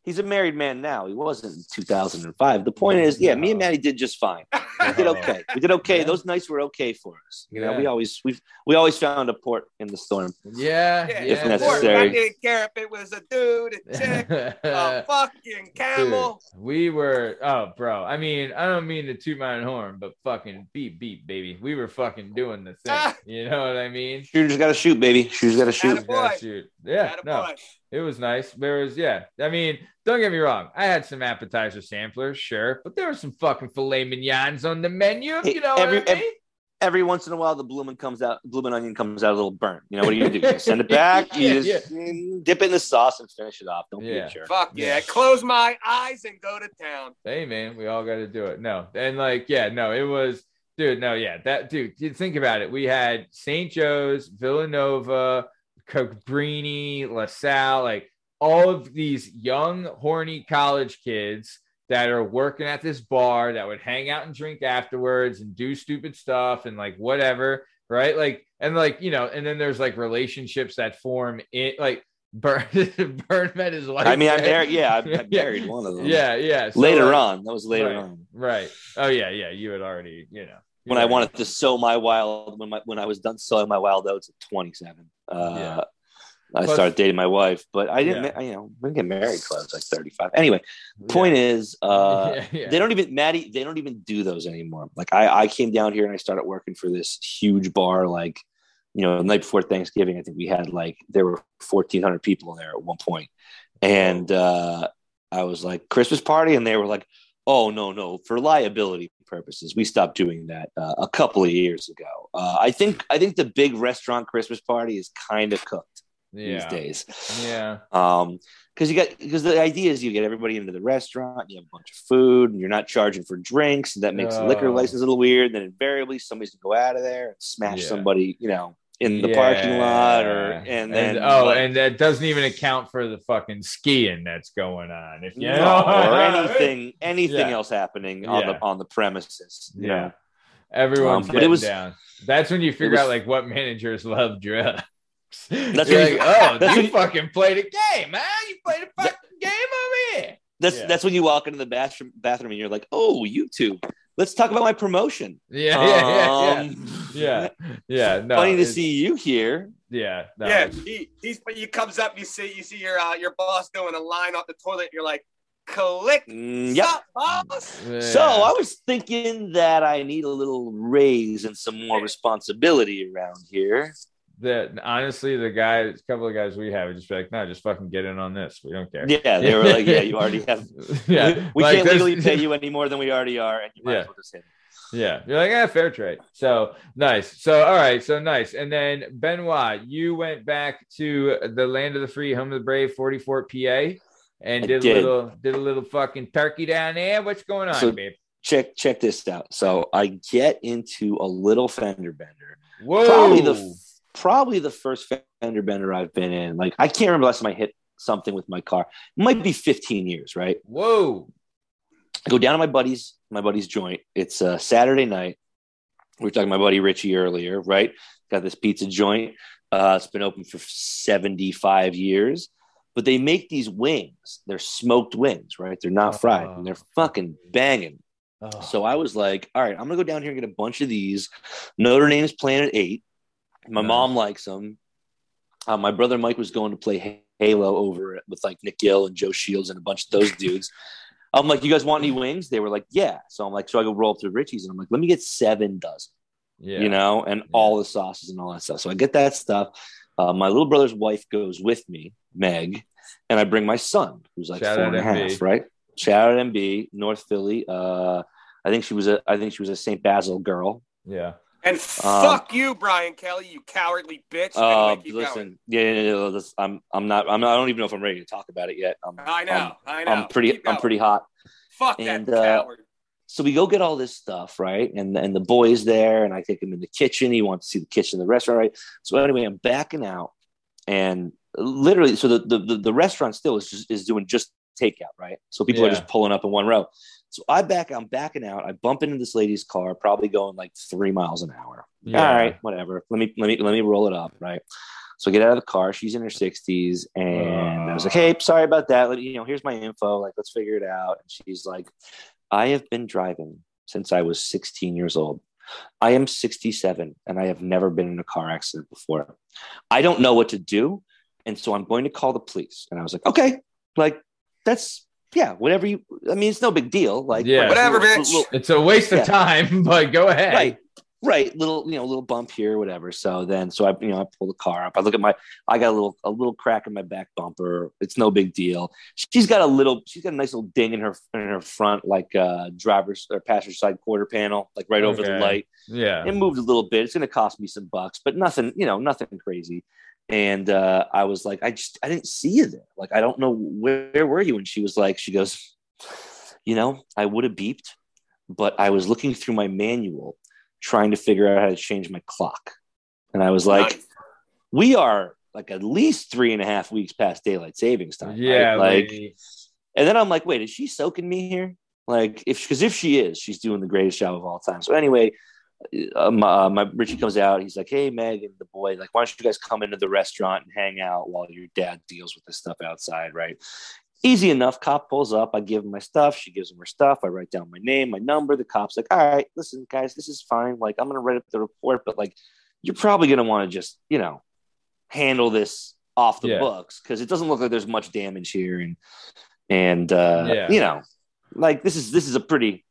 He's a married man now. He wasn't in 2005. The point is, yeah, me and No. Maddie did just fine. We did okay. We did okay. Yeah. Those nights were okay for us. You know, Yeah. we always we we always found a port in the storm. yeah, Yeah, yeah, If of necessary. I didn't care if it was a dude, a chick, a fucking camel. Dude, we were oh bro. I mean, I don't mean to toot my own horn, but fucking beep beep, baby. We were fucking doing the thing. You know what I mean? Shooters got to shoot, baby. Shooters got to shoot. Atta. Gotta shoot. Yeah, no, boy. it was nice. There was yeah. I mean, don't get me wrong. I had some appetizer samplers, sure, but there were some fucking filet mignons on the menu. Hey, you know every- what I mean? Every once in a while, the bloomin' comes out. Bloomin' onion comes out a little burnt. You know what are you gonna do? You send it back. You Yeah, just mm, dip it in the sauce and finish it off. Don't be Yeah. a jerk. Fuck yeah. Yeah. Close my eyes and go to town. hey man, we all got to do it. No, and like yeah, no, it was dude. No, yeah, that dude. You think about it. We had St. Joe's, Villanova, Cabrini, LaSalle, like all of these young, horny college kids that are working at this bar that would hang out and drink afterwards and do stupid stuff and like whatever. right? Like, and like, you know, and then there's like relationships that form in like Burn, Burn met his wife. I mean, I'm right? married. Yeah, I, I married one of them. Yeah, yeah. So, later like, on, that was later right, on Right. Oh yeah, yeah. You had already, you know, when I wanted to sow my wild when my when I was done sowing my wild oats at 27. Uh, Yeah. I Plus- started dating my wife, but I didn't. Yeah. ma- You know, I didn't get married till I was like 35. Anyway, point is, uh, yeah, yeah. they don't even Maddie. They don't even do those anymore. Like I, I came down here and I started working for this huge bar. Like, you know, the night before Thanksgiving, I think we had like there were 1,400 people in there at one point, and uh, I was like Christmas party, and they were like, "Oh no, no, for liability purposes, we stopped doing that uh, a couple of years ago." Uh, I think I think the big restaurant Christmas party is kind of cooked yeah. these days. Yeah. Um, because you got because the idea is you get everybody into the restaurant, you have a bunch of food, and you're not charging for drinks, and that makes the liquor Oh. license a little weird. Then invariably somebody's gonna go out of there and smash Yeah. somebody, you know, in the parking lot, or and then oh, like, and that doesn't even account for the fucking skiing that's going on. If you no, know, or anything anything Yeah. else happening on Yeah. the on the premises. Yeah. know? Everyone's Um, getting was- down. That's when you figure was- out like what managers love drugs. That's You're when like, you- oh, that's you when fucking played a game, man. You played a fucking game over here. That's Yeah. that's when you walk into the bathroom bathroom and you're like, oh, you YouTube. Let's talk about my promotion. Yeah, yeah, yeah, Um, yeah, yeah. No, funny to see you here. Yeah, no, yeah, he, he's he comes up, you see you see your uh, your boss doing a line off the toilet. You're like, click, Mm, yep. sup, boss. yeah. So I was thinking that I need a little raise and some more responsibility around here. that honestly, the guys, a couple of guys we have, would just be like, no, just fucking get in on this. We don't care. Yeah, they were like, "Yeah, you already have. yeah, we like, can't there's- legally pay you any more than we already are, and you might Yeah. as well just hit." It." Yeah, you're like, yeah, fair trade. So nice. So all right, so nice. And then Benoit, you went back to the land of the free, home of the brave, 44 PA, and did, did. a little did a little fucking turkey down there. What's going on, So- babe? Check check this out. So I get into a little fender bender. Whoa, Probably the probably the first fender bender I've been in. Like I can't remember last time I hit something with my car. It might be 15 years, right? whoa, I go down to my buddy's my buddy's joint. It's a Saturday night. We were talking to my buddy Richie earlier, right? Got this pizza joint. Uh, it's been open for 75 years, but they make these wings. They're smoked wings, right? They're not fried, and they're fucking banging. Oh, So I was like, all right, I'm gonna go down here and get a bunch of these. Notre Dame's playing at eight. My Nice. mom likes them. Uh, my brother Mike was going to play Halo over it with like Nick Gill and Joe Shields and a bunch of those dudes. I'm like, you guys want any wings? They were like, yeah. So I'm like, so I go roll up to Richie's and I'm like, let me get seven dozen, yeah, you know, and all the sauces and all that stuff. So I get that stuff. Uh, my little brother's wife goes with me, Meg, and I bring my son, who's like Shout four out and a half, right? Shout out MB, North Philly. Uh, I think she was a, I think she was a St. Basil girl. yeah. And fuck you, Brian Kelly, you cowardly bitch. Uh, Anyway, listen, going. yeah, yeah, yeah, this- I'm, I'm not, I'm not, I don't even know if I'm ready to talk about it yet. I'm, I know, I'm, I know. I'm pretty, Keep I'm going. pretty hot. Fuck and, that uh, coward. so we go get all this stuff, right? And and the boys there, and I take him in the kitchen. He wants to see the kitchen, the restaurant, right? So anyway, I'm backing out, and literally, so the the, the, the restaurant still is just, is doing just takeout, right? So people are just pulling up in one row. So I back, I'm backing out. I bump into this lady's car, probably going like three miles an hour. Yeah. All right, whatever. Let me let me let me roll it up, right? So I get out of the car. She's in her 60s, and I was like, Uh. "Hey, sorry about that. Let- You know, here's my info. Like, let's figure it out." And she's like, "I have been driving since I was 16 years old. I am 67, and I have never been in a car accident before. I don't know what to do, and so I'm going to call the police." And I was like, "Okay, like that's yeah, whatever you. I mean, it's no big deal. Like, Yeah. Whatever, little- bitch. little- It's a waste Yeah. of time, but go ahead. right right little you know little bump here whatever so then so i you know i pull the car up i look at my i got a little a little crack in my back bumper it's no big deal she's got a little she's got a nice little ding in her in her front like uh driver's or passenger side quarter panel like right over the light Yeah. it moved a little bit it's going to cost me some bucks but nothing you know nothing crazy and uh i was like i just i didn't see you there like i don't know where, where were you and she was like she goes you know i would have beeped but i was looking through my manual trying to figure out how to change my clock and i was like Nice. we are like at least three and a half weeks past daylight savings time right? Yeah. like lady. and then I'm like, wait, is she soaking me here? Like, if because if she is, she's doing the greatest job of all time. So anyway, uh, my, uh, my Richie comes out. He's like, "Hey, Meg and the boy, like, why don't you guys come into the restaurant and hang out while your dad deals with this stuff outside, right?" Easy enough. Cop pulls up. I give him my stuff. She gives him her stuff. I write down my name, my number. The cop's like, "All right, listen, guys, this is fine. Like, I'm gonna write up the report, but like, you're probably gonna want to just, you know, handle this off the Yeah. books because it doesn't look like there's much damage here, and and uh, Yeah. you know, like this is this is a pretty."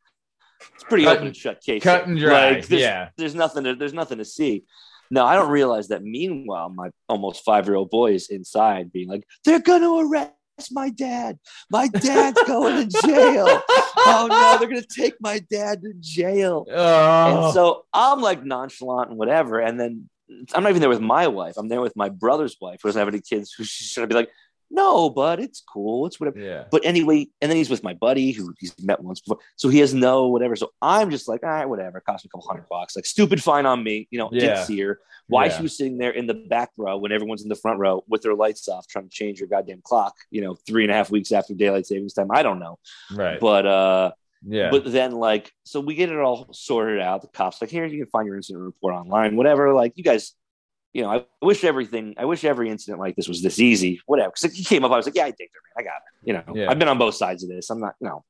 It's pretty Cut open and- shut case. cut and dry. Like, there's, yeah. there's nothing to, there's nothing to see. No, I don't realize that. Meanwhile, my almost five year old boy is inside, being like, "They're going to arrest my dad. My dad's going to jail. Oh no, they're going to take my dad to jail." Oh, And so I'm like nonchalant and whatever. And then I'm not even there with my wife. I'm there with my brother's wife, who doesn't have any kids. Who's just going to be like, "No, but it's cool. It's whatever." yeah. But anyway, and then he's with my buddy who he's met once before. So he has no whatever. So I'm just like, all right, whatever. It cost me a couple hundred bucks. Like stupid fine on me. You know, Yeah. didn't see her. Why Yeah. she was sitting there in the back row when everyone's in the front row with their lights off, trying to change your goddamn clock, you know, three and a half weeks after daylight savings time. I don't know. Right. But uh yeah. but then like so we get it all sorted out. The cops like, here, you can find your incident report online, whatever. Like you guys, you know, I wish everything, I wish every incident like this was this easy, whatever. Because he came up, I was like, yeah, I think her, man. I got it. You know, Yeah. I've been on both sides of this. I'm not, no,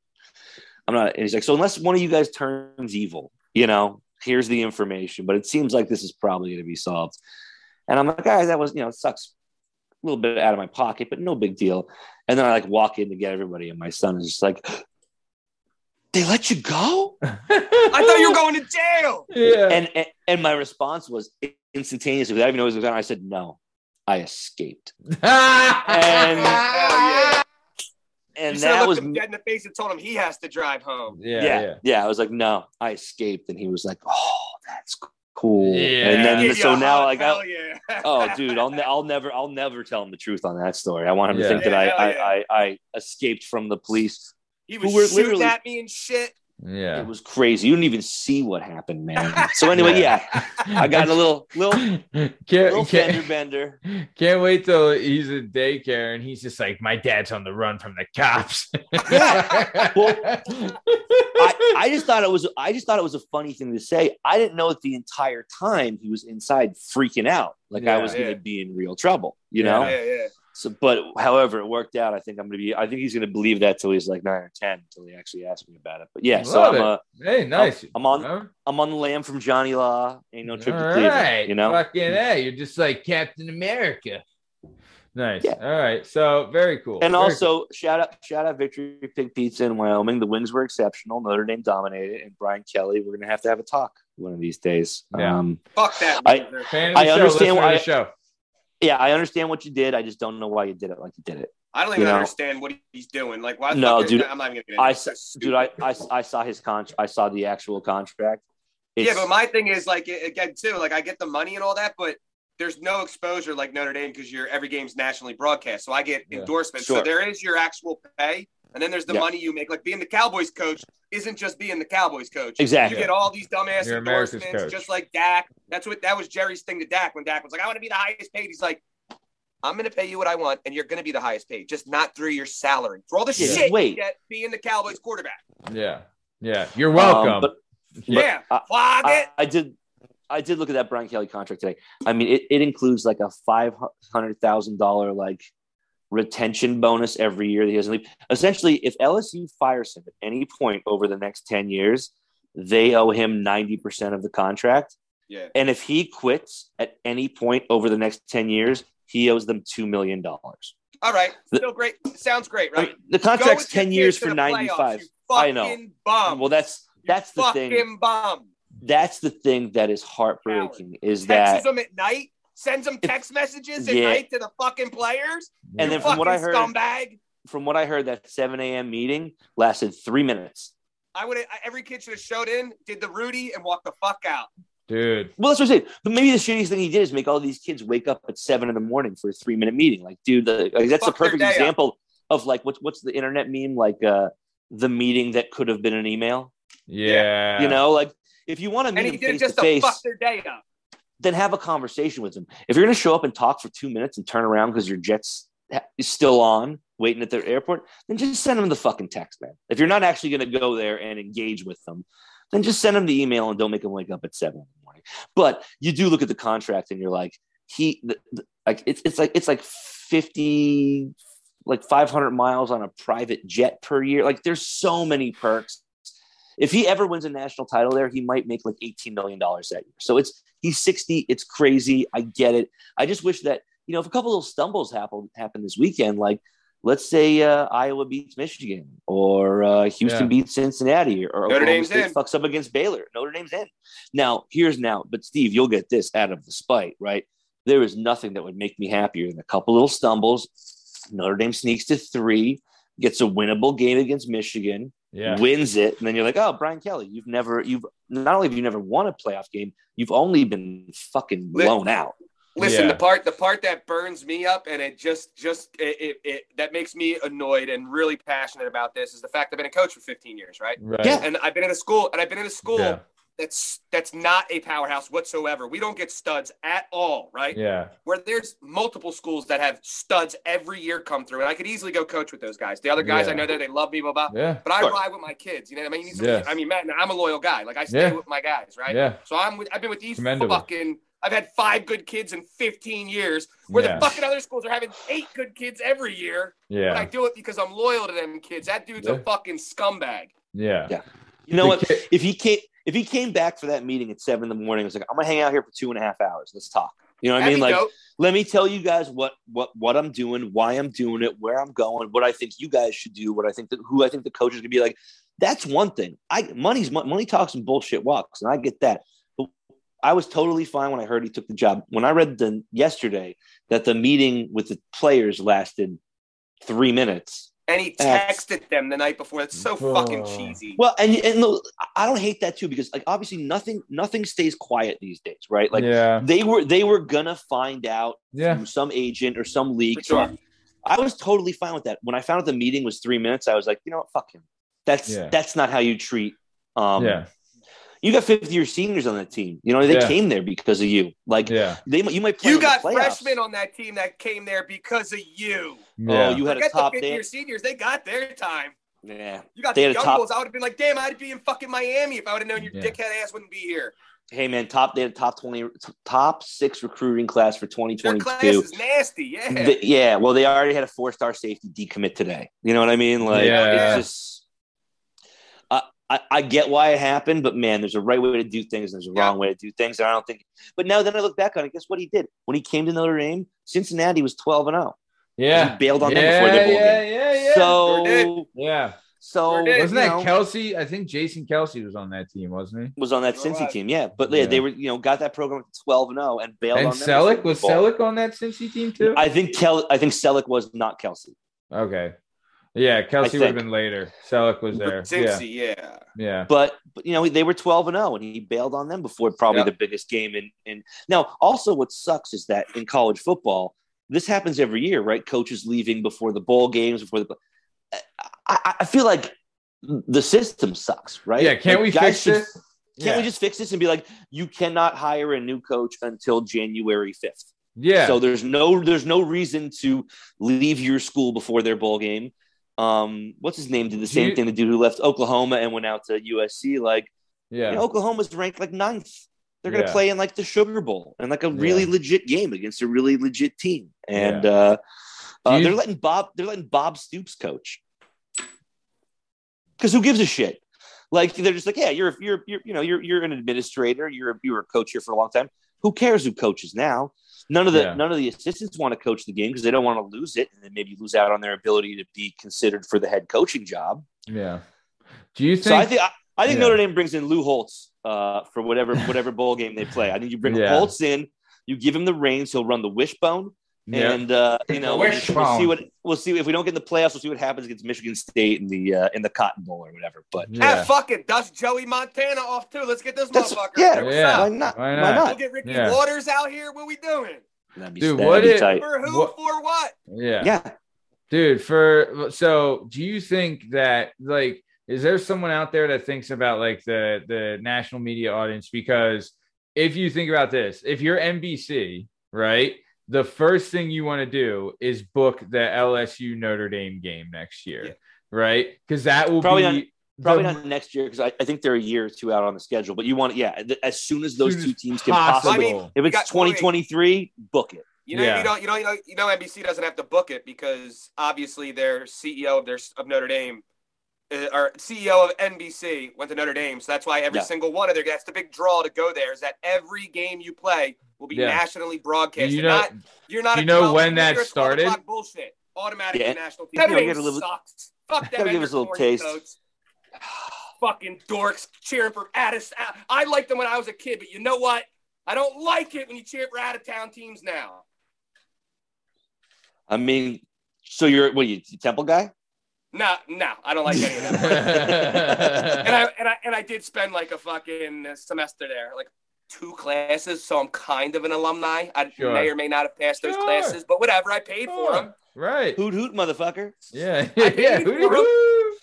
I'm not. And he's like, so unless one of you guys turns evil, you know, here's the information. But it seems like this is probably going to be solved. And I'm like, guys, that was, you know, it sucks a little bit out of my pocket, but no big deal. And then I like walk in to get everybody, and my son is just like, they let you go? I thought you were going to jail. yeah. and, and and my response was instantaneously without even knowing what was going on. I said, "No, I escaped," and yeah. and you that was him dead in the face and told him he has to drive home. yeah, yeah, yeah. yeah, I was like, "No, I escaped," and he was like, "Oh, that's cool." Yeah. And then so now, like, I, yeah. oh, dude, I'll ne- I'll never I'll never tell him the truth on that story. I want him Yeah. to think that Yeah, I, I, yeah. I I escaped from the police. he was were shooting at me and shit. Yeah. It was crazy. You didn't even see what happened, man. So anyway, yeah, I got a little little can't, little can't, fender bender. can't wait till he's in daycare and he's just like, my dad's on the run from the cops. Yeah. Well, I, I just thought it was I just thought it was a funny thing to say. I didn't know that the entire time he was inside freaking out, like I was Yeah. going to be in real trouble, you Yeah. know. Yeah, yeah. So, but however, it worked out. I think I'm going to be. I think he's going to believe that till he's like nine or ten, until he actually asks me about it. But yeah, so I'm it. uh, hey, nice. I'm on Huh? I'm on the lam from Johnny Law. Ain't no trip All to Cleveland, right. you know. Fucking hey, you're just like Captain America. Nice. Yeah. All right. So very cool. And Very also shout out shout out Victory Pig Pizza in Wyoming. The wings were exceptional. Notre Dame dominated, and Brian Kelly. We're going to have to have a talk one of these days. Yeah. Um, Fuck that. I- loser. Fan of the I understand why- the show. Yeah, I understand what you did. I just don't know why you did it like you did it. I don't even you know- understand what he's doing. Like, why? No, fuck dude, I'm not even gonna I it. It's so s- dude, I. I, I saw his contract. I saw the actual contract. yeah, but my thing is like again too. Like, I get the money and all that, but there's no exposure like Notre Dame because your every game's nationally broadcast. So I get Yeah. endorsements. Sure. So there is your actual pay, and then there's the Yeah. money you make. Like being the Cowboys coach isn't just being the Cowboys coach. Exactly. You get all these dumbass You're endorsements, just like Dak. That's what that was Jerry's thing to Dak when Dak was like, "I want to be the highest paid." He's like, "I'm going to pay you what I want, and you're going to be the highest paid, just not through your salary for all the Yeah, shit wait. you get being the Cowboys quarterback." Yeah. Yeah. You're welcome. Um, but yeah, I- flag I, it. I did. I did look at that Brian Kelly contract today. I mean, it, it includes like a five hundred thousand dollar like retention bonus every year that he doesn't leave. Essentially, if LSU fires him at any point over the next ten years, they owe him ninety percent of the contract. Yeah. And if he quits at any point over the next ten years, he owes them two million dollars. All right, still great. Sounds great, I right? mean, the contract's ten years for the playoffs, ninety five. you I know. Bum. Well, that's You that's the fucking thing. bum. That's the thing that is heartbreaking is Texts that them at night. Sends them text messages at Yeah. night to the fucking players. and you then from what I heard, scumbag. from what I heard, that 7 a.m. meeting lasted three minutes. I would every kid should have showed in, did the Rudy, and walked the fuck out. Dude. Well, that's what I'm saying. But maybe the shittiest thing he did is make all these kids wake up at seven in the morning for a three minute meeting. Like, dude, the, like, that's Fuck a perfect day up. example of like what's what's the internet meme? Like uh the meeting that could have been an email. Yeah. You know, like if you want to And he him did it face just to to face, fuck their day up. Then have a conversation with them. If you're going to show up and talk for two minutes and turn around because your jet's is still on, waiting at their airport, then just send them the fucking text, man. If you're not actually going to go there and engage with them, then just send them the email and don't make them wake up at seven in the morning. But you do look at the contract and you're like, he the, the- like it's it's like it's like fifty like five hundred miles on a private jet per year. Like there's so many perks. If he ever wins a national title there, he might make like eighteen million dollars that year. So it's he's sixty. It's crazy. I get it. I just wish that you know if a couple of little stumbles happen happen this weekend, like let's say uh, Iowa beats Michigan or uh, Houston Yeah. beats Cincinnati or Notre Oklahoma Dame's State in. fucks up against Baylor. Notre Dame's in. Now, here's now, but Steve, you'll get this out of the spite, right? There is nothing that would make me happier than a couple little stumbles. Notre Dame sneaks to three, gets a winnable game against Michigan, Yeah. wins it, and then you're like, oh, Brian Kelly, you've never, you've not only have you never won a playoff game, you've only been fucking Lit- blown out. Listen, Yeah. the part the part that burns me up and it just just it, it, it that makes me annoyed and really passionate about this is the fact I've been a coach for 15 years, right? Right. Yeah. And I've been in a school and I've been in a school Yeah. That's that's not a powerhouse whatsoever. We don't get studs at all, right? Yeah. Where there's multiple schools that have studs every year come through, and I could easily go coach with those guys. The other guys Yeah. I know that they love me, blah blah. Yeah. But I Sure. ride with my kids. You know what I mean? Yeah. I mean, Matt, I'm a loyal guy. Like I stay Yeah. with my guys, right? Yeah. So I'm with, I've been with these Commendable. fucking. I've had five good kids in 15 years, where Yeah. the fucking other schools are having eight good kids every year. Yeah. But I do it because I'm loyal to them kids. That dude's Yeah. a fucking scumbag. Yeah. Yeah. You know The what? kid- If he came, if he came back for that meeting at seven in the morning, it was like, I'm gonna hang out here for two and a half hours. Let's talk. You know what I That'd mean? Like, dope. let me tell you guys what what what I'm doing, why I'm doing it, where I'm going, what I think you guys should do, what I think that who I think the coaches gonna be like. That's one thing. I money's money talks and bullshit walks, and I get that. But I was totally fine when I heard he took the job. When I read the yesterday that the meeting with the players lasted three minutes. And he texted them the night before. That's so Bro. fucking cheesy. Well, and and look, I don't hate that too because like obviously nothing nothing stays quiet these days, right? Like yeah. they were they were gonna find out Yeah. through some agent or some league. For sure. So I was totally fine with that. When I found out the meeting was three minutes, I was like, you know what, fuck him. That's Yeah. that's not how you treat. Um, Yeah. You got fifth year seniors on that team. You know they Yeah. came there because of you. Like Yeah. they you might play You in the got freshmen on that team that came there because of you. Oh, yeah. Oh, you had a top the fifth year seniors. They got their time. Yeah. You got They the had a young top- bulls. I would have been like, damn, I'd be in fucking Miami if I would have known your Yeah. dickhead ass wouldn't be here. Hey man, top they had a top twenty, top six recruiting class for twenty Their twenty class is nasty. Yeah. The- yeah, well, they already had a four star safety decommit today. You know what I mean? Like, Yeah. it's just, I, I, get why it happened, but man, there's a right way to do things, and there's a Yeah. wrong way to do things. And I don't think, but now then I look back on it, guess what he did? When he came to Notre Dame, Cincinnati was 12 and 0. Yeah. He bailed on yeah, them before their bowl yeah, game. yeah, yeah. So, Sure yeah. so, Sure. Wasn't that know, Kelce? I think Jason Kelce was on that team, wasn't he? was on that Cincy team, yeah. But yeah, they were, you know, got that program 12 and 0 and bailed And on. Selleck was. Selleck on that Cincy team too. I think Kel, I think Selleck was not Kelsey. okay. Yeah, Kelce would have been later. Selleck was there. Yeah. Cincy, yeah. Yeah. but, but you know they were 12 and 0 and he bailed on them before probably Yep. the biggest game in in now also what sucks is that in college football this happens every year right coaches leaving before the bowl games before the I, I- I feel like the system sucks right Yeah. Can't Like, we fix should- this? can't yeah. we just fix this and be like you cannot hire a new coach until January 5th yeah. so there's no there's no reason to leave your school before their bowl game um what's his name did the same thing the dude who left Oklahoma and went out to USC like yeah. you know, Oklahoma's ranked like ninth. They're going to Yeah. play in like the Sugar Bowl and like a really Yeah. legit game against a really legit team. And Yeah. uh, uh, you- they're letting Bob they're letting Bob Stoops coach because who gives a shit? Like they're just like, yeah, you're you're you're you know you're you're an administrator. You're you were a coach here for a long time. Who cares who coaches now? None of the Yeah. none of the assistants want to coach the game because they don't want to lose it and then maybe lose out on their ability to be considered for the head coaching job. yeah. Do you think? So I think I, I think Yeah. Notre Dame brings in Lou Holtz uh, for whatever whatever bowl game they play. I think you bring Yeah. Holtz in, you give him the reins, he'll run the wishbone, yeah. and uh, you know we'll, wishbone. we'll see what we'll see if we don't get in the playoffs. We'll see what happens against Michigan State in the uh, in the Cotton Bowl or whatever. But yeah. Ah, fuck it. Dust Joey Montana off too. Let's get this That's- motherfucker. yeah. What's Yeah. why not? Why Why not? not? We'll get Ricky Yeah. Watters out here. What we doing? That'd be, Dude, that'd what be if- tight. For who? What- For what? yeah. Yeah, Dude, for so do you think that like is there someone out there that thinks about like the the national media audience because if you think about this, if you're NBC, right? The first thing you want to do is book the LSU Notre Dame game next year, Yeah. right? Cuz that will Probably be on- Probably the- not next year because I, I think they're a year or two out on the schedule. But you want, yeah, th- as soon as those Soon two as teams can possible. possibly, I mean, if You it's got- wait, wait. 2023, book it. You know, Yeah. you know, you know, you know, you know, NBC doesn't have to book it because obviously their CEO of their of Notre Dame, uh, or CEO of NBC went to Notre Dame, so that's why every Yeah. single one of their that's the big draw to go there is that every game you play will be Yeah. nationally Do broadcast. you You're know? not, you're not. do a you know when that you're a 12 started? o'clock Bullshit. Automatically Yeah. national. Yeah, Notre we get a little- sucks. Fuck that. Gotta give us a little taste. coats. Fucking dorks cheering for Addis. I liked them when I was a kid, but you know what? I don't like it when you cheer for out of town teams now. I mean, so you're what? You Temple guy? No, no, I don't like any of them. and I and I and I did spend like a fucking semester there, like two classes. So I'm kind of an alumni. I Sure. may or may not have passed those Sure. classes, but whatever. I paid for them. right. Hoot hoot, motherfucker. Yeah. Yeah. paid Hooty for 'em. hoo.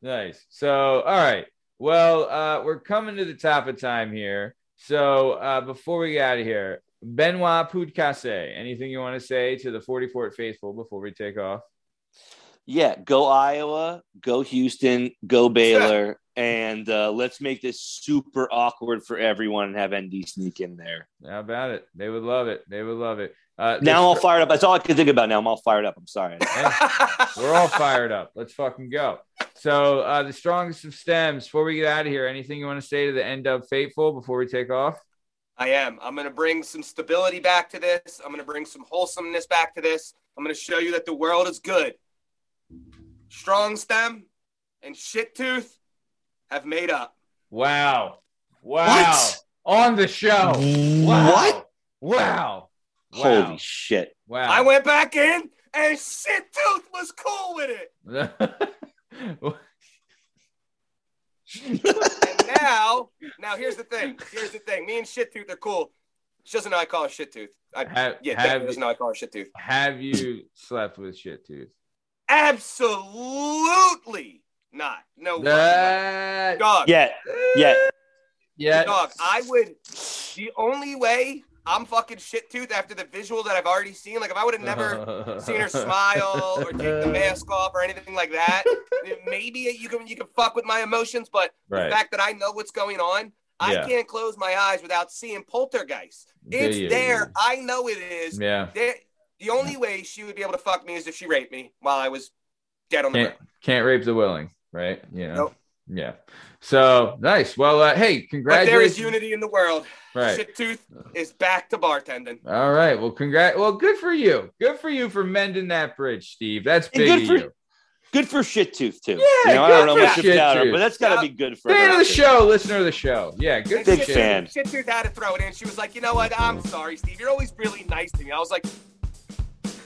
Nice. So, all right. Well, uh, we're coming to the top of time here. So, uh, before we get out of here, Benoit Poudcasse, anything you want to say to the 44th faithful before we take off? Yeah, go Iowa, go Houston, go Baylor, and uh, let's make this super awkward for everyone and have ND sneak in there. How about it? They would love it. They would love it. Uh, Now I'm all fired up. That's all I can think about now. I'm all fired up. I'm sorry. We're all fired up. Let's fucking go. So, uh, the strongest of stems. Before we get out of here, anything you want to say to the end of faithful before we take off? I am. I'm going to bring some stability back to this. I'm going to bring some wholesomeness back to this. I'm going to show you that the world is good. Strong stem and shit tooth have made up. Wow. Wow. What? On the show. Wow. What? Wow. Wow. Holy shit. Wow. I went back in and shit tooth was cool with it. And now, now here's the thing. Here's the thing. Me and shit tooth are cool. She doesn't know I call her shit tooth. I, have, yeah, have, doesn't know I call her shit tooth. have you slept with shit tooth? Absolutely not. No way. That, dog. Yeah, yeah. yeah. Dog, I would. The only way I'm fucking shit tooth after the visual that I've already seen, like if I would have never seen her smile or take the mask off or anything like that, maybe you can you can fuck with my emotions. But Right. the fact that I know what's going on, I can't close my eyes without seeing poltergeist. There It's you there. I know it is. Yeah. There, the only way she would be able to fuck me is if she raped me while I was dead on the Can't ground. can't rape the willing, right? You know. Nope. Yeah. So nice. Well, uh, hey, But congratulations. there is unity in the world. Right. Shit tooth is back to bartending. All right. Well, congrats. Well, good for you. Good for you for mending that bridge, Steve. That's And big good of for- you. Good for shit tooth too. Yeah, you know, I don't know much shit about her, but that's got to Yeah. be good for Fan her. of the show, listener of the show. Yeah, good And Big shit shit. fan. Shit tooth had to throw it in. She was like, you know what? I'm sorry, Steve. You're always really nice to me. I was like,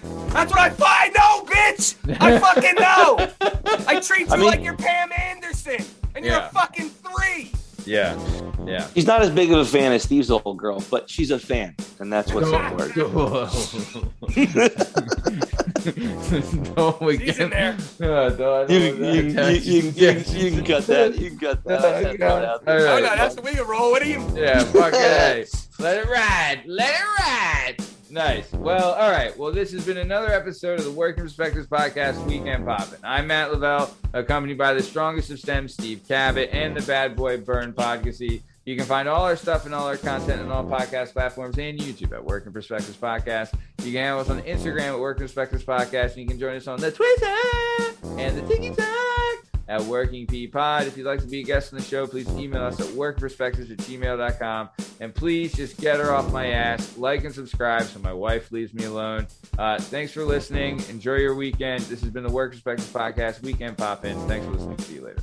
that's what I find. No, bitch. I fucking know. I treat you I mean- like you're Pam Anderson, and you're Yeah. a fucking three. Yeah. Yeah. She's not as big of a fan as Steve's old girl, but she's a fan, and that's what's important. don't we She's get in there. Uh, don't- You, you, you, Yeah, you, you, yeah, you can cut that. You can cut that. Yeah, yeah. that out. All Oh no, that's the way you roll. What do you? Yeah, fuck it. Let it ride. Let it ride. Nice. Well, all right. Well, this has been another episode of the Working Perspectives Podcast Weekend Poppin'. I'm Matt Lavelle, accompanied by the strongest of STEM, Steve Cabot, and the bad boy Burn Podcassy. You can find all our stuff and all our content on all podcast platforms and YouTube at Working Perspectives Podcast. You can handle us on Instagram at Working Perspectives Podcast, and you can join us on the Twitter and the TikTok at Working P Pod. If you'd like to be a guest on the show, please email us at workperspectives at gmail.com. And please just get her off my ass, like and subscribe so my wife leaves me alone. Uh, thanks for listening. Enjoy your weekend. This has been the Work Perspectives Podcast, Weekend Pop In. Thanks for listening. See you later.